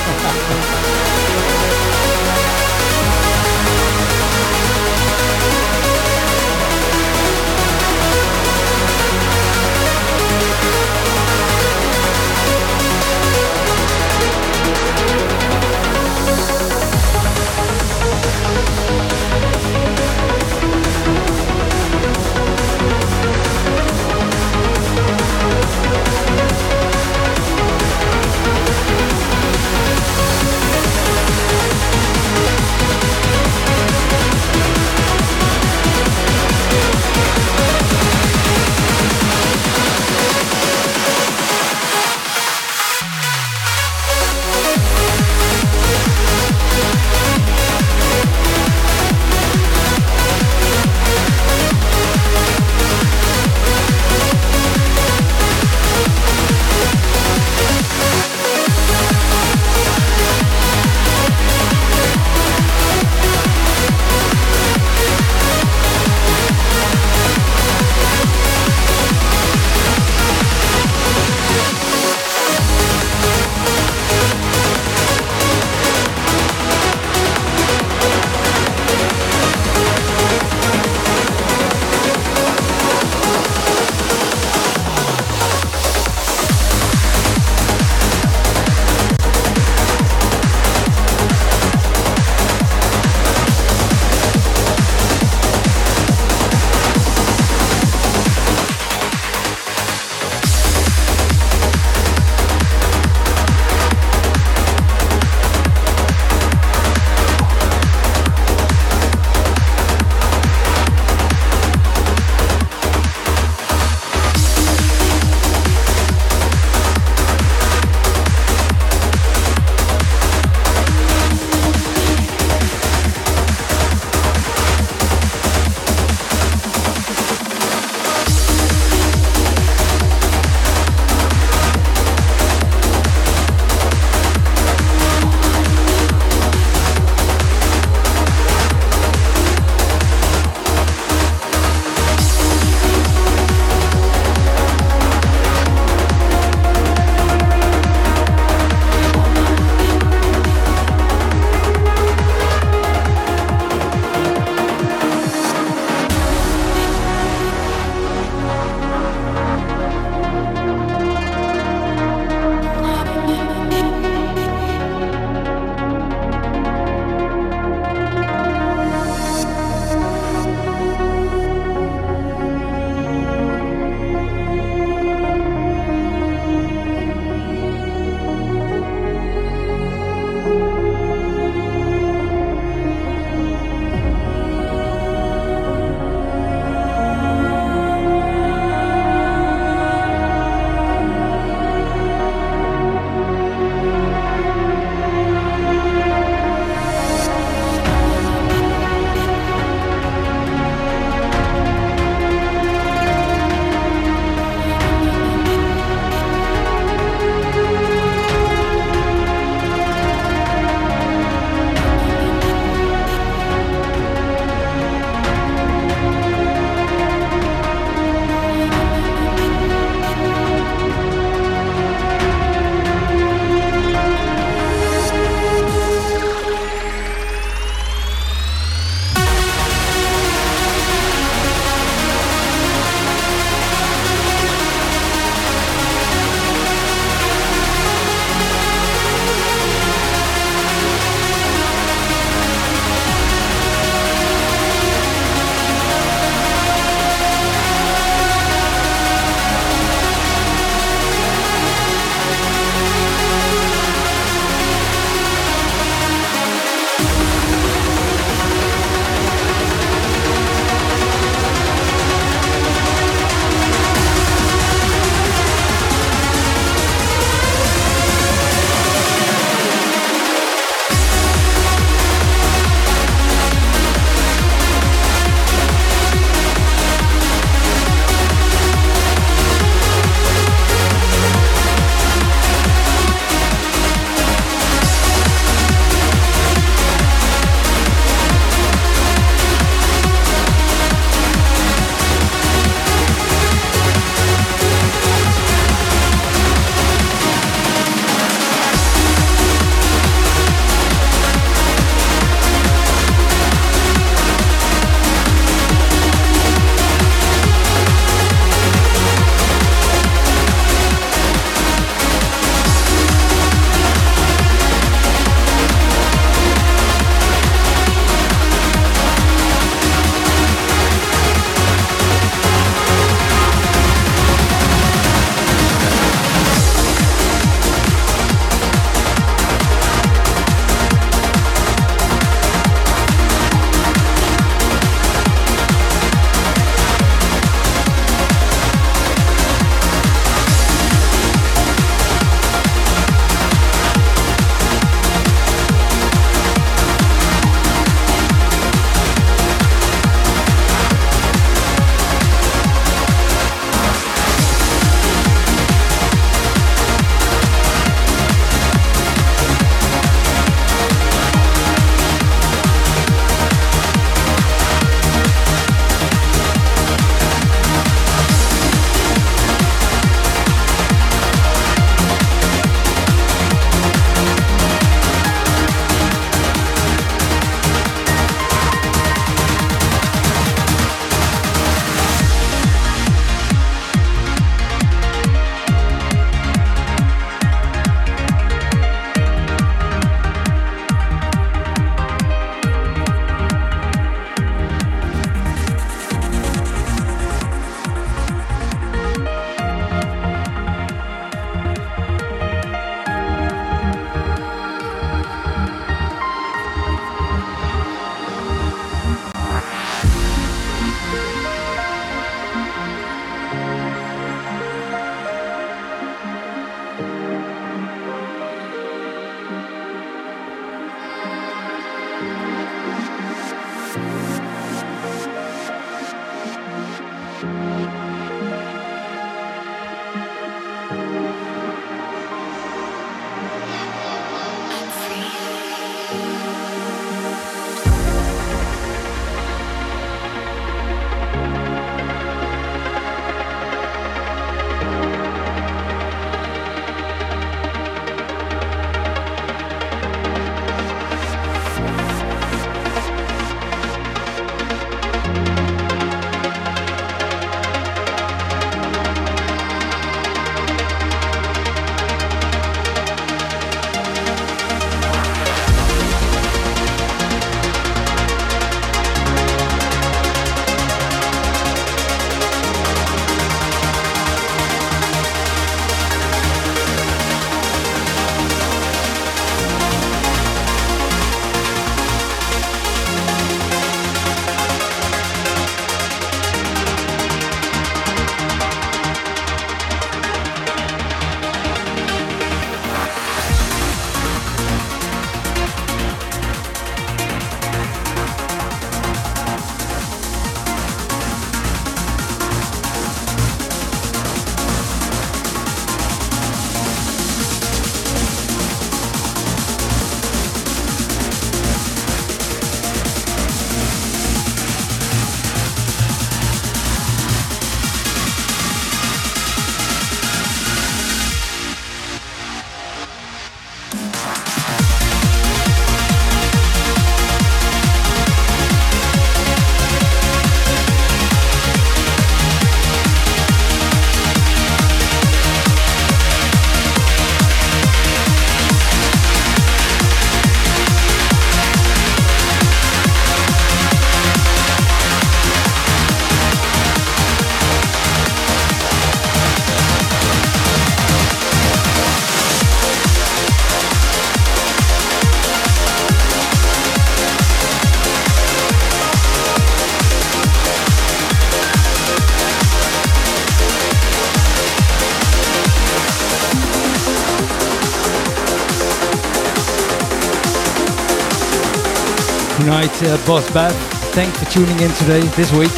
Tonight, uh, Boss Beth. Thanks for tuning in today, this week.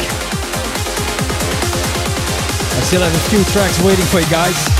I still have a few tracks waiting for you guys.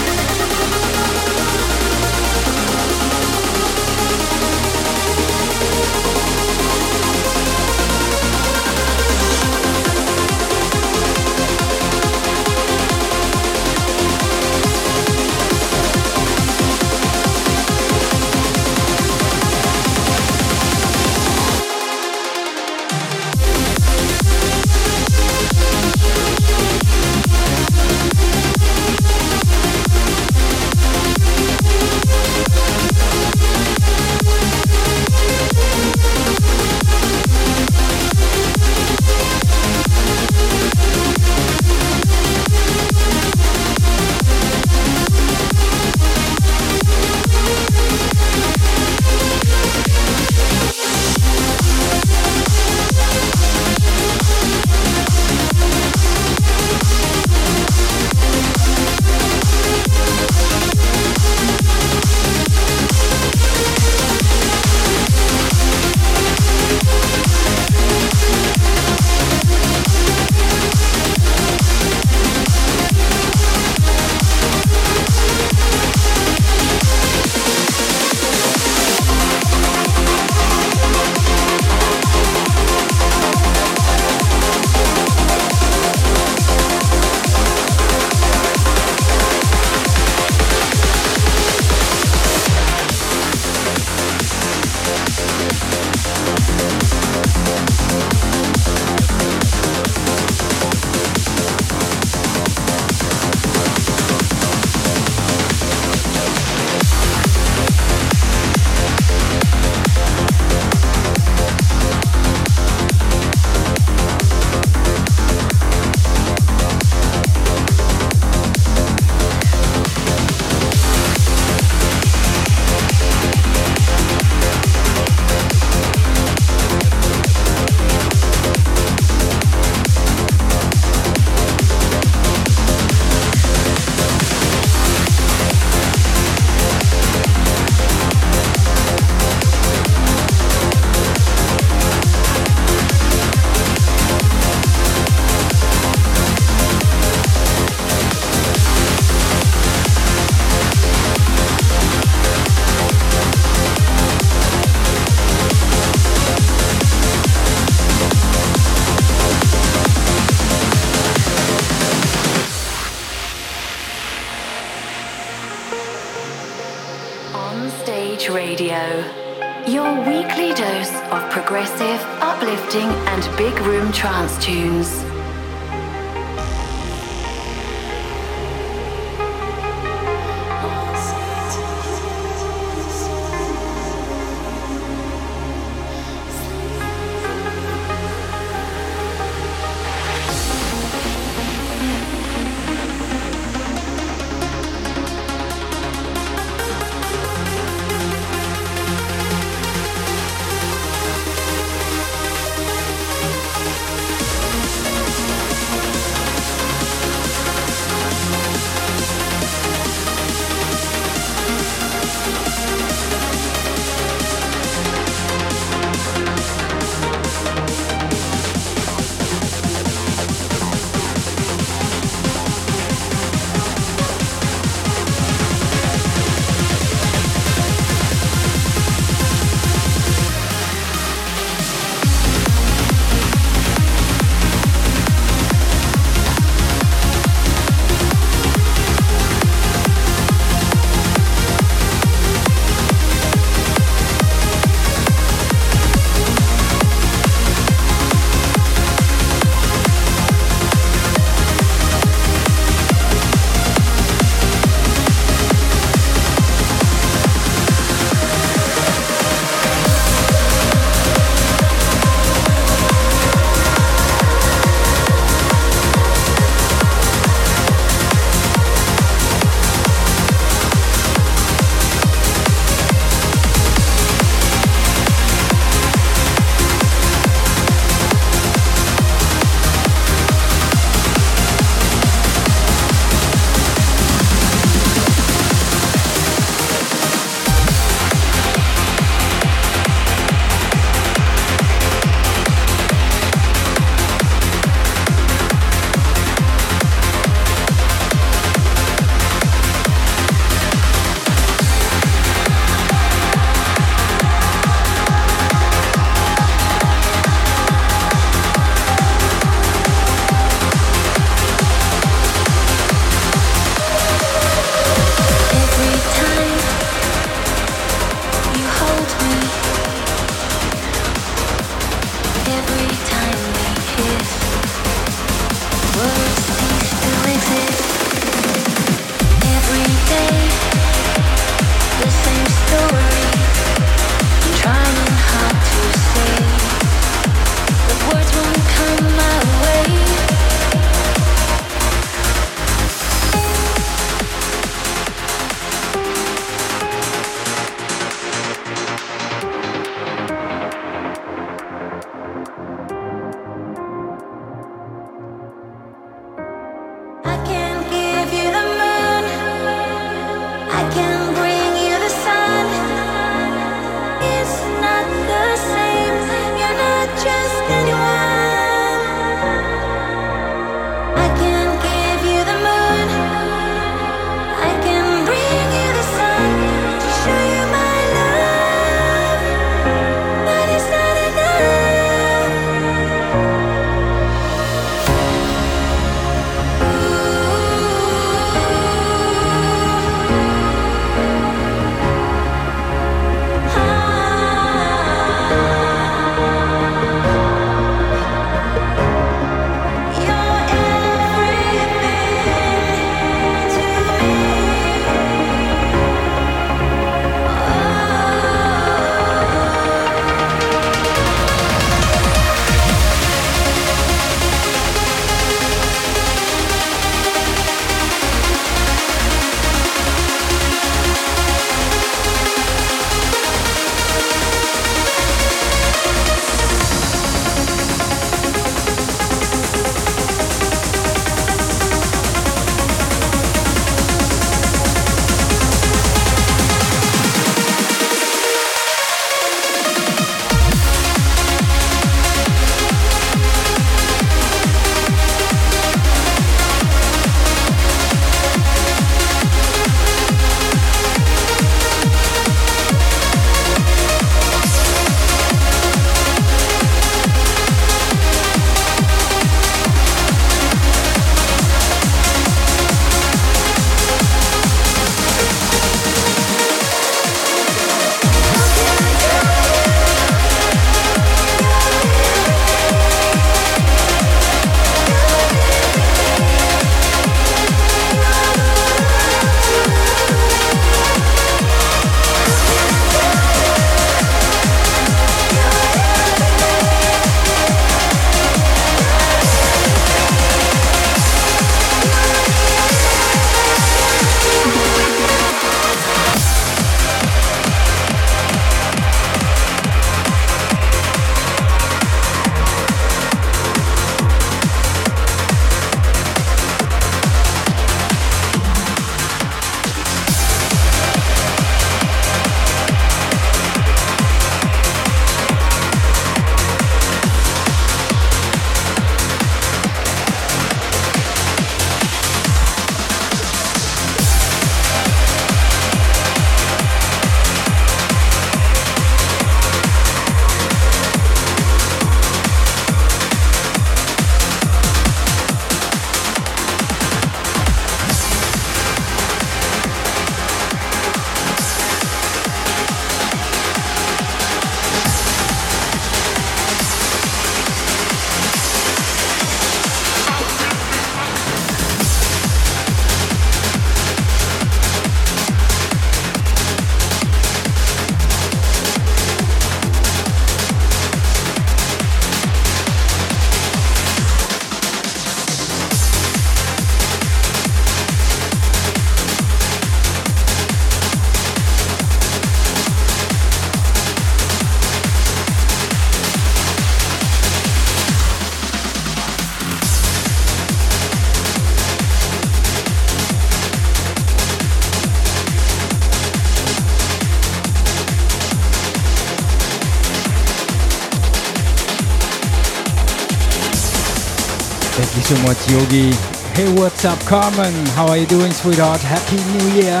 So much, Yogi. Hey, what's up, Carmen? How are you doing, sweetheart? Happy New Year.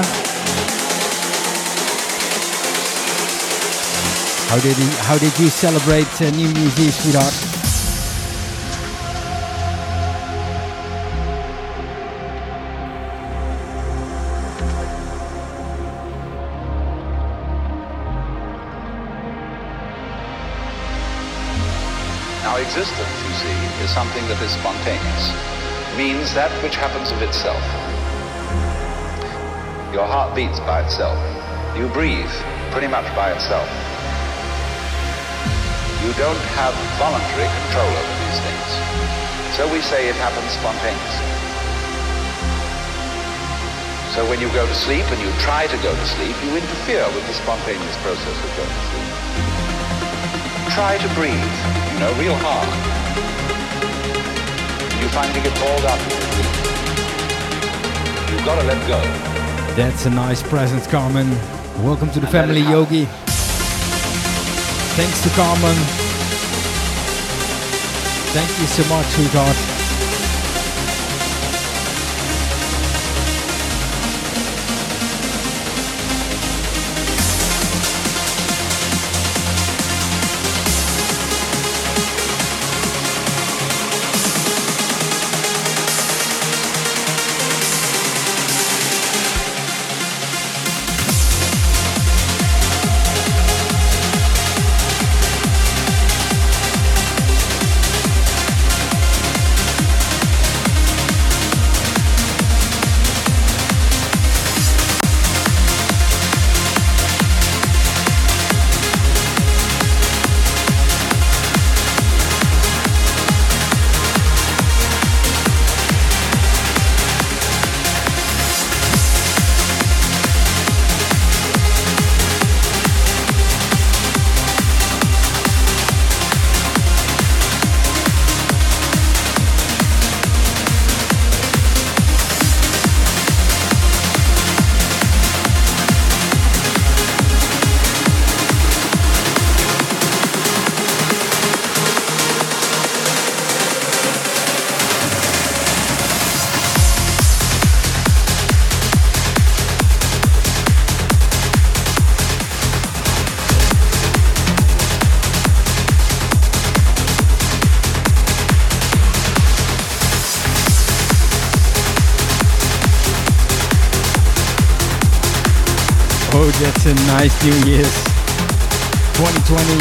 How did he, how did you celebrate uh, New Year's sweetheart? Something that is spontaneous. Means that which happens of itself. Your heart beats by itself. You breathe pretty much by itself. You don't have voluntary control over these things. So we say it happens spontaneously. So when you go to sleep and you try to go to sleep, you interfere with the spontaneous process of going to sleep. Try to breathe, you know, real hard. You finally get balled up. You've got to let go. That's a nice present, Carmen. Welcome to the And family. Yogi. Thanks to Carmen. Thank you so much, sweetheart. A nice New Year's 2020,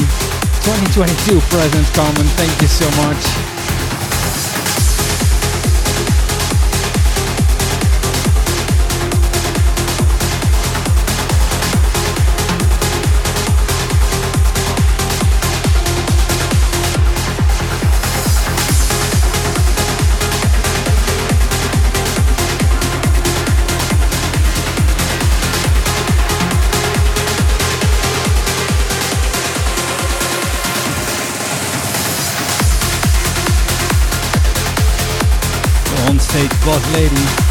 2022 present, Carmen. Thank you so much. Stage,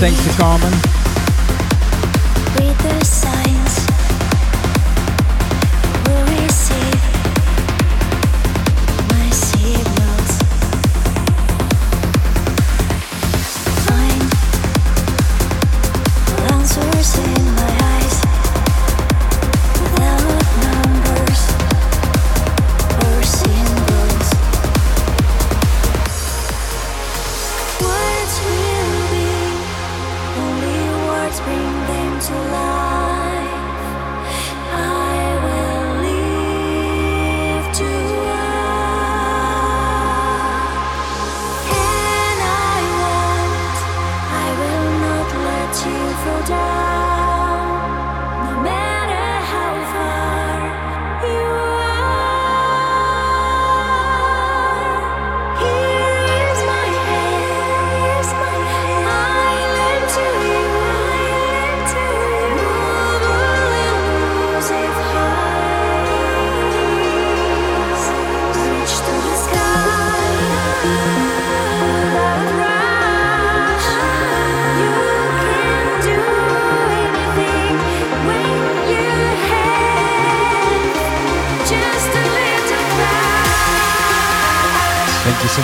thanks to Carmen.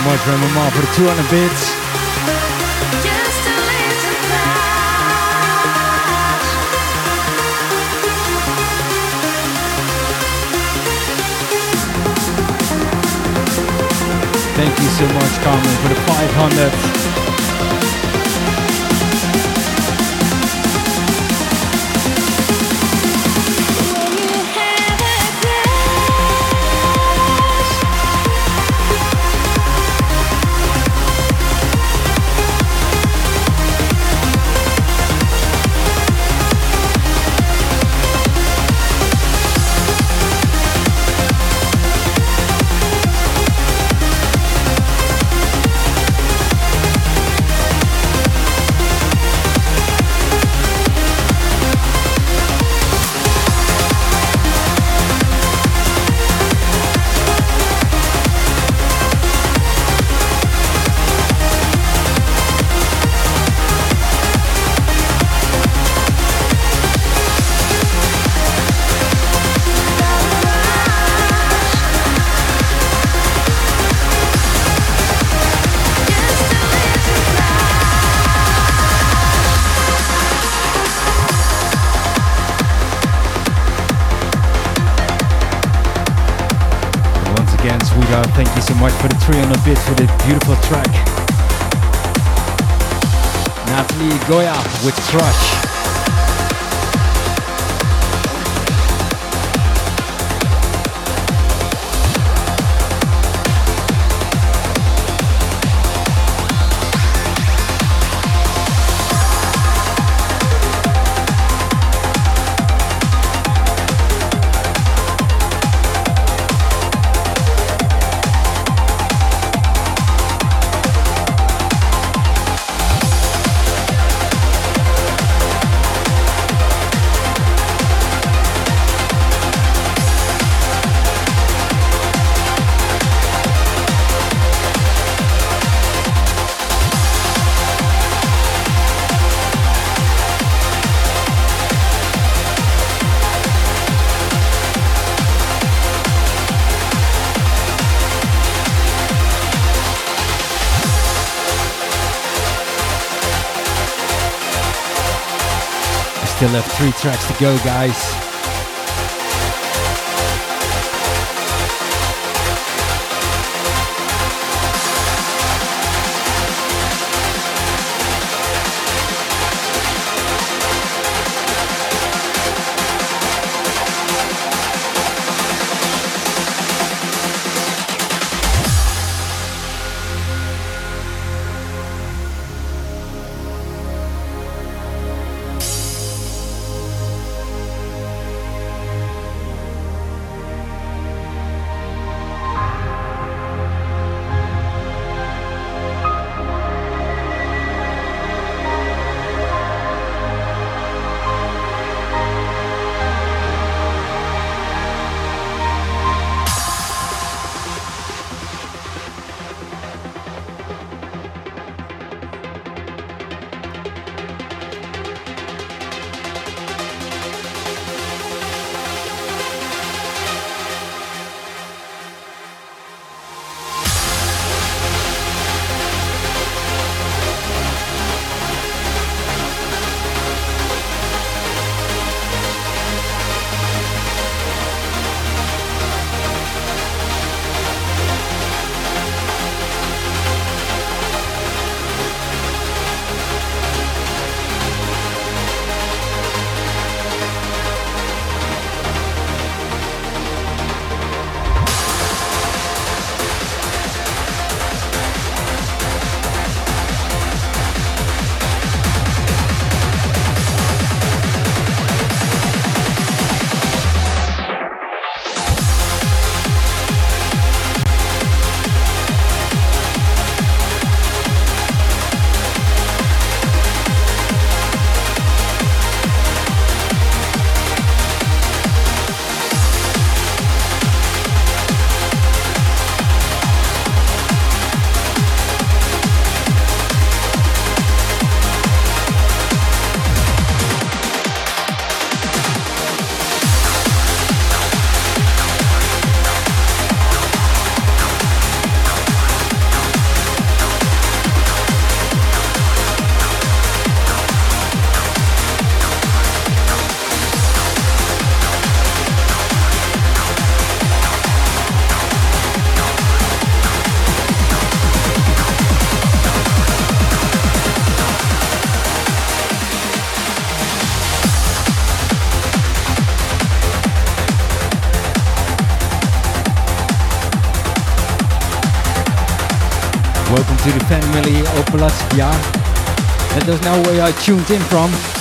much, Drum my mom voor the 200 bits. Thank you so much, Carmen, for the 500. To for this beautiful track. Natalie Gioia with Crush. three tracks to go, guys. Opalatskia. Let us know where you tuned in from.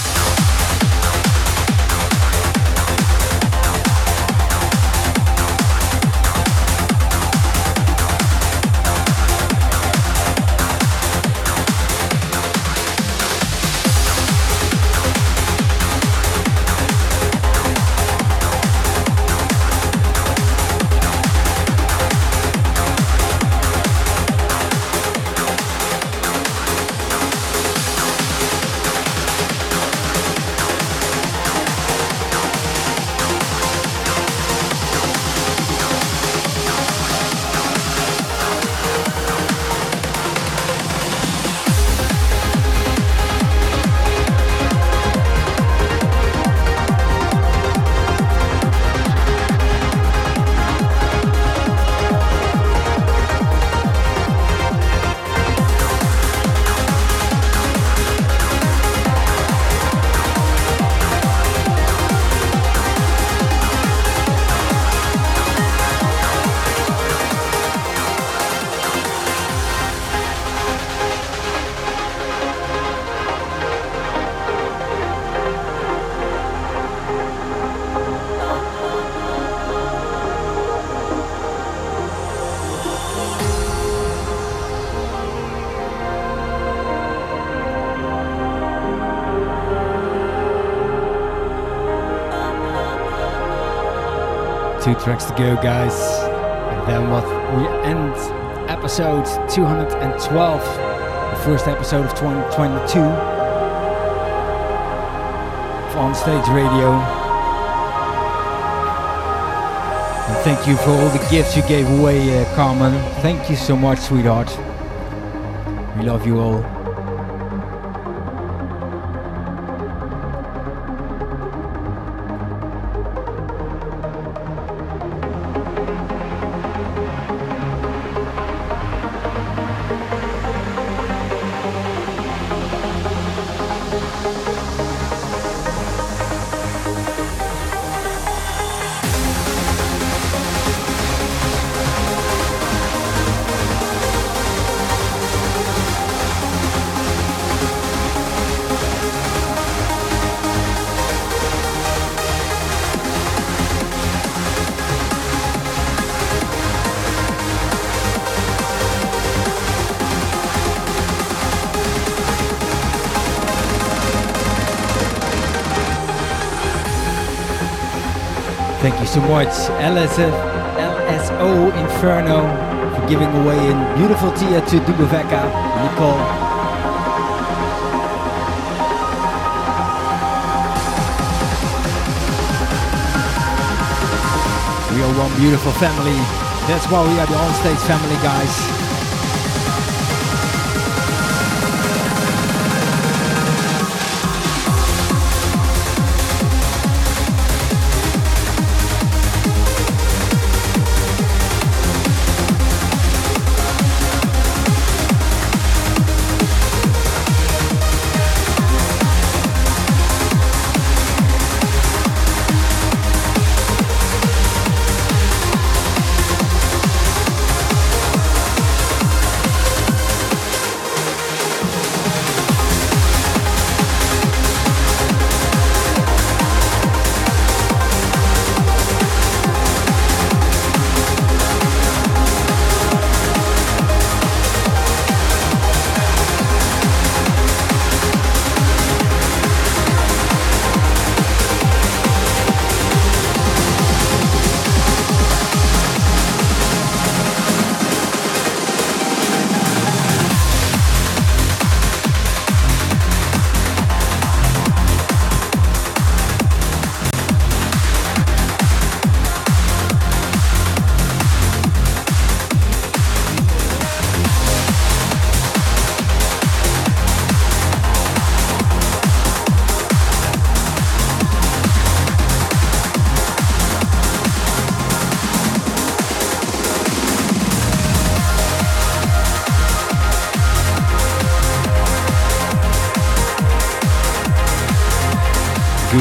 To go, guys. And then what we end episode 212, the first episode of 2022 of On Stage Radio. And thank you for all the gifts you gave away, uh, Carmen. Thank you so much, sweetheart. We love you all. Much, LSF, LSO Inferno, for giving away a beautiful Tia to Duboveka, Nicole. We are one beautiful family. That's why we are the on-stage family, guys.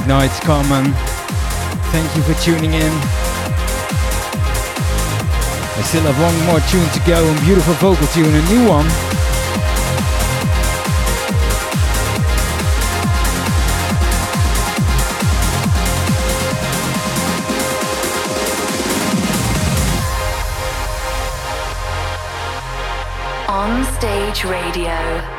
Good night, Carmen. Thank you for tuning in. I still have one more tune to go, a beautiful vocal tune, a new one. On Stage Radio,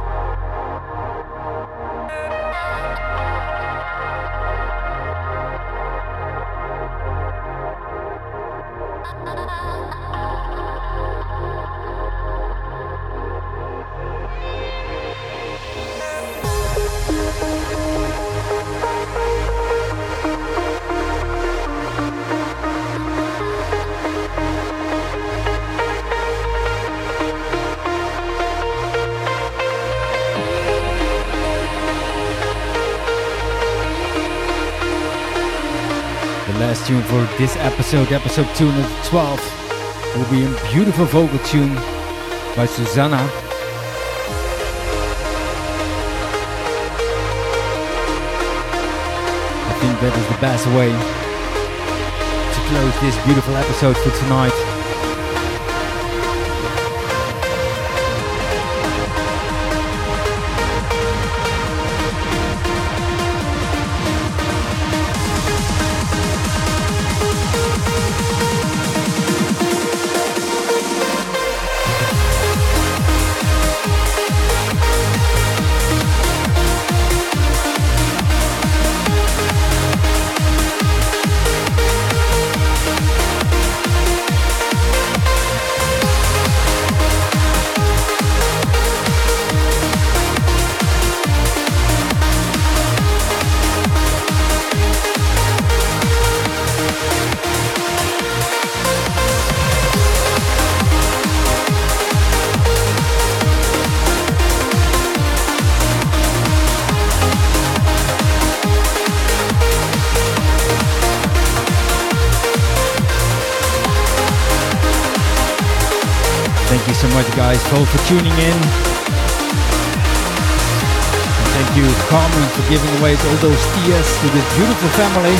This episode, episode 212, will be a beautiful vocal tune by Susana. I think that is the best way to close this beautiful episode for tonight. Both for tuning in. And thank you, Carmen, for giving away all those tiers to this beautiful family.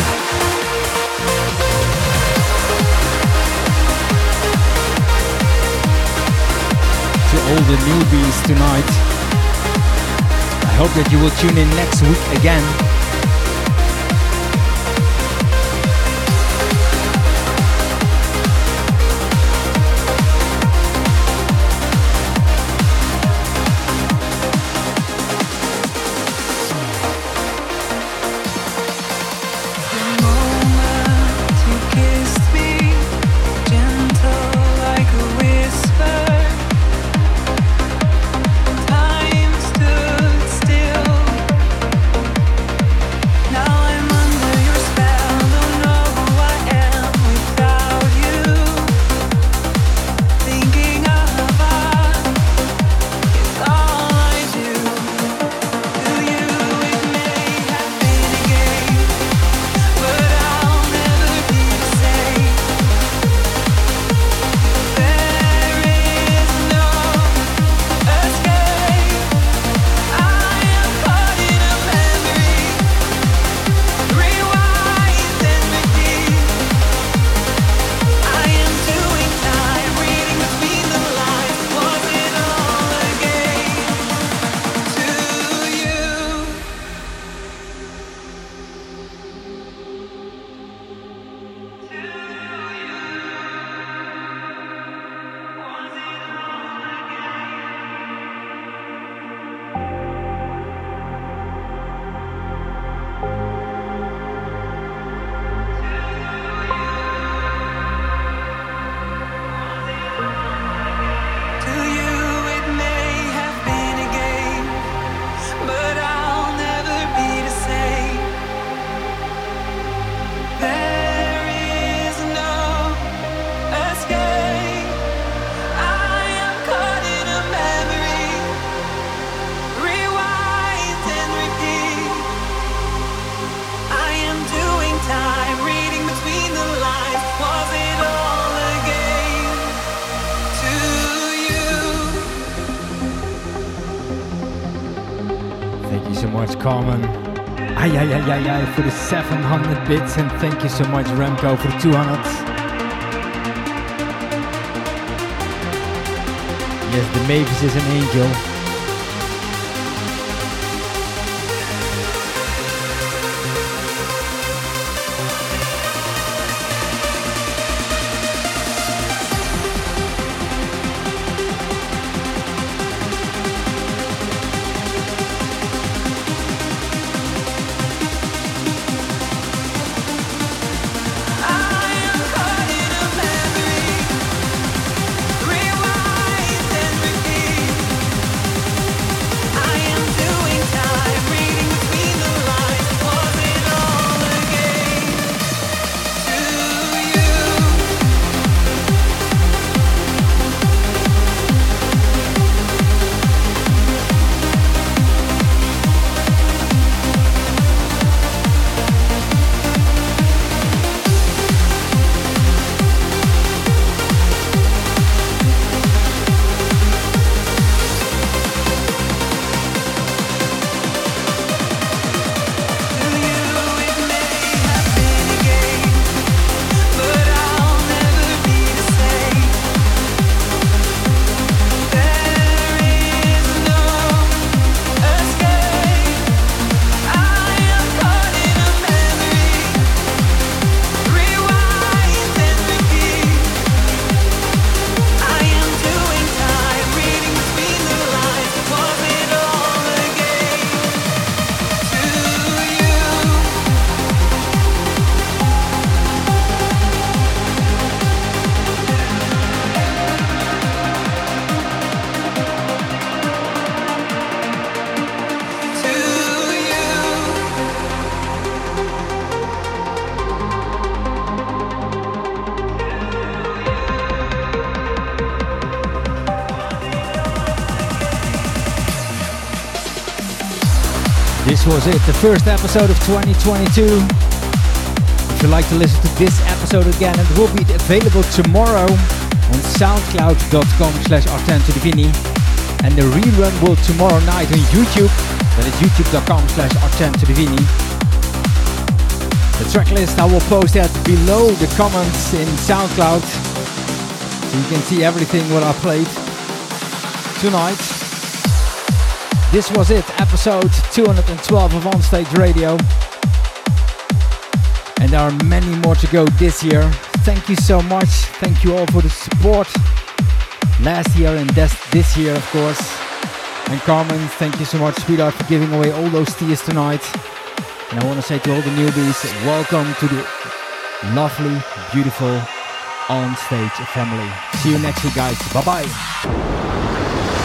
To all the newbies tonight. I hope that you will tune in next week again. Ay, for the 700 bits, and thank you so much, Remco, for the 200. Yes, the Mavis is an angel. Was it, the first episode of 2022. If you'd like to listen to this episode again, it will be available tomorrow on soundcloud.com slash artentodivini. And the rerun will tomorrow night on YouTube. That is youtube.com slash artentodivini. The track list I will post that below the comments in SoundCloud. So you can see everything what I played tonight. This was it, episode 212 of Onstage Radio. And there are many more to go this year. Thank you so much. Thank you all for the support. Last year and this, year, of course. And Carmen, thank you so much, sweetheart, for giving away all those tiers tonight. And I want to say to all the newbies, welcome to the lovely, beautiful Onstage family. See you next week, guys. Bye bye.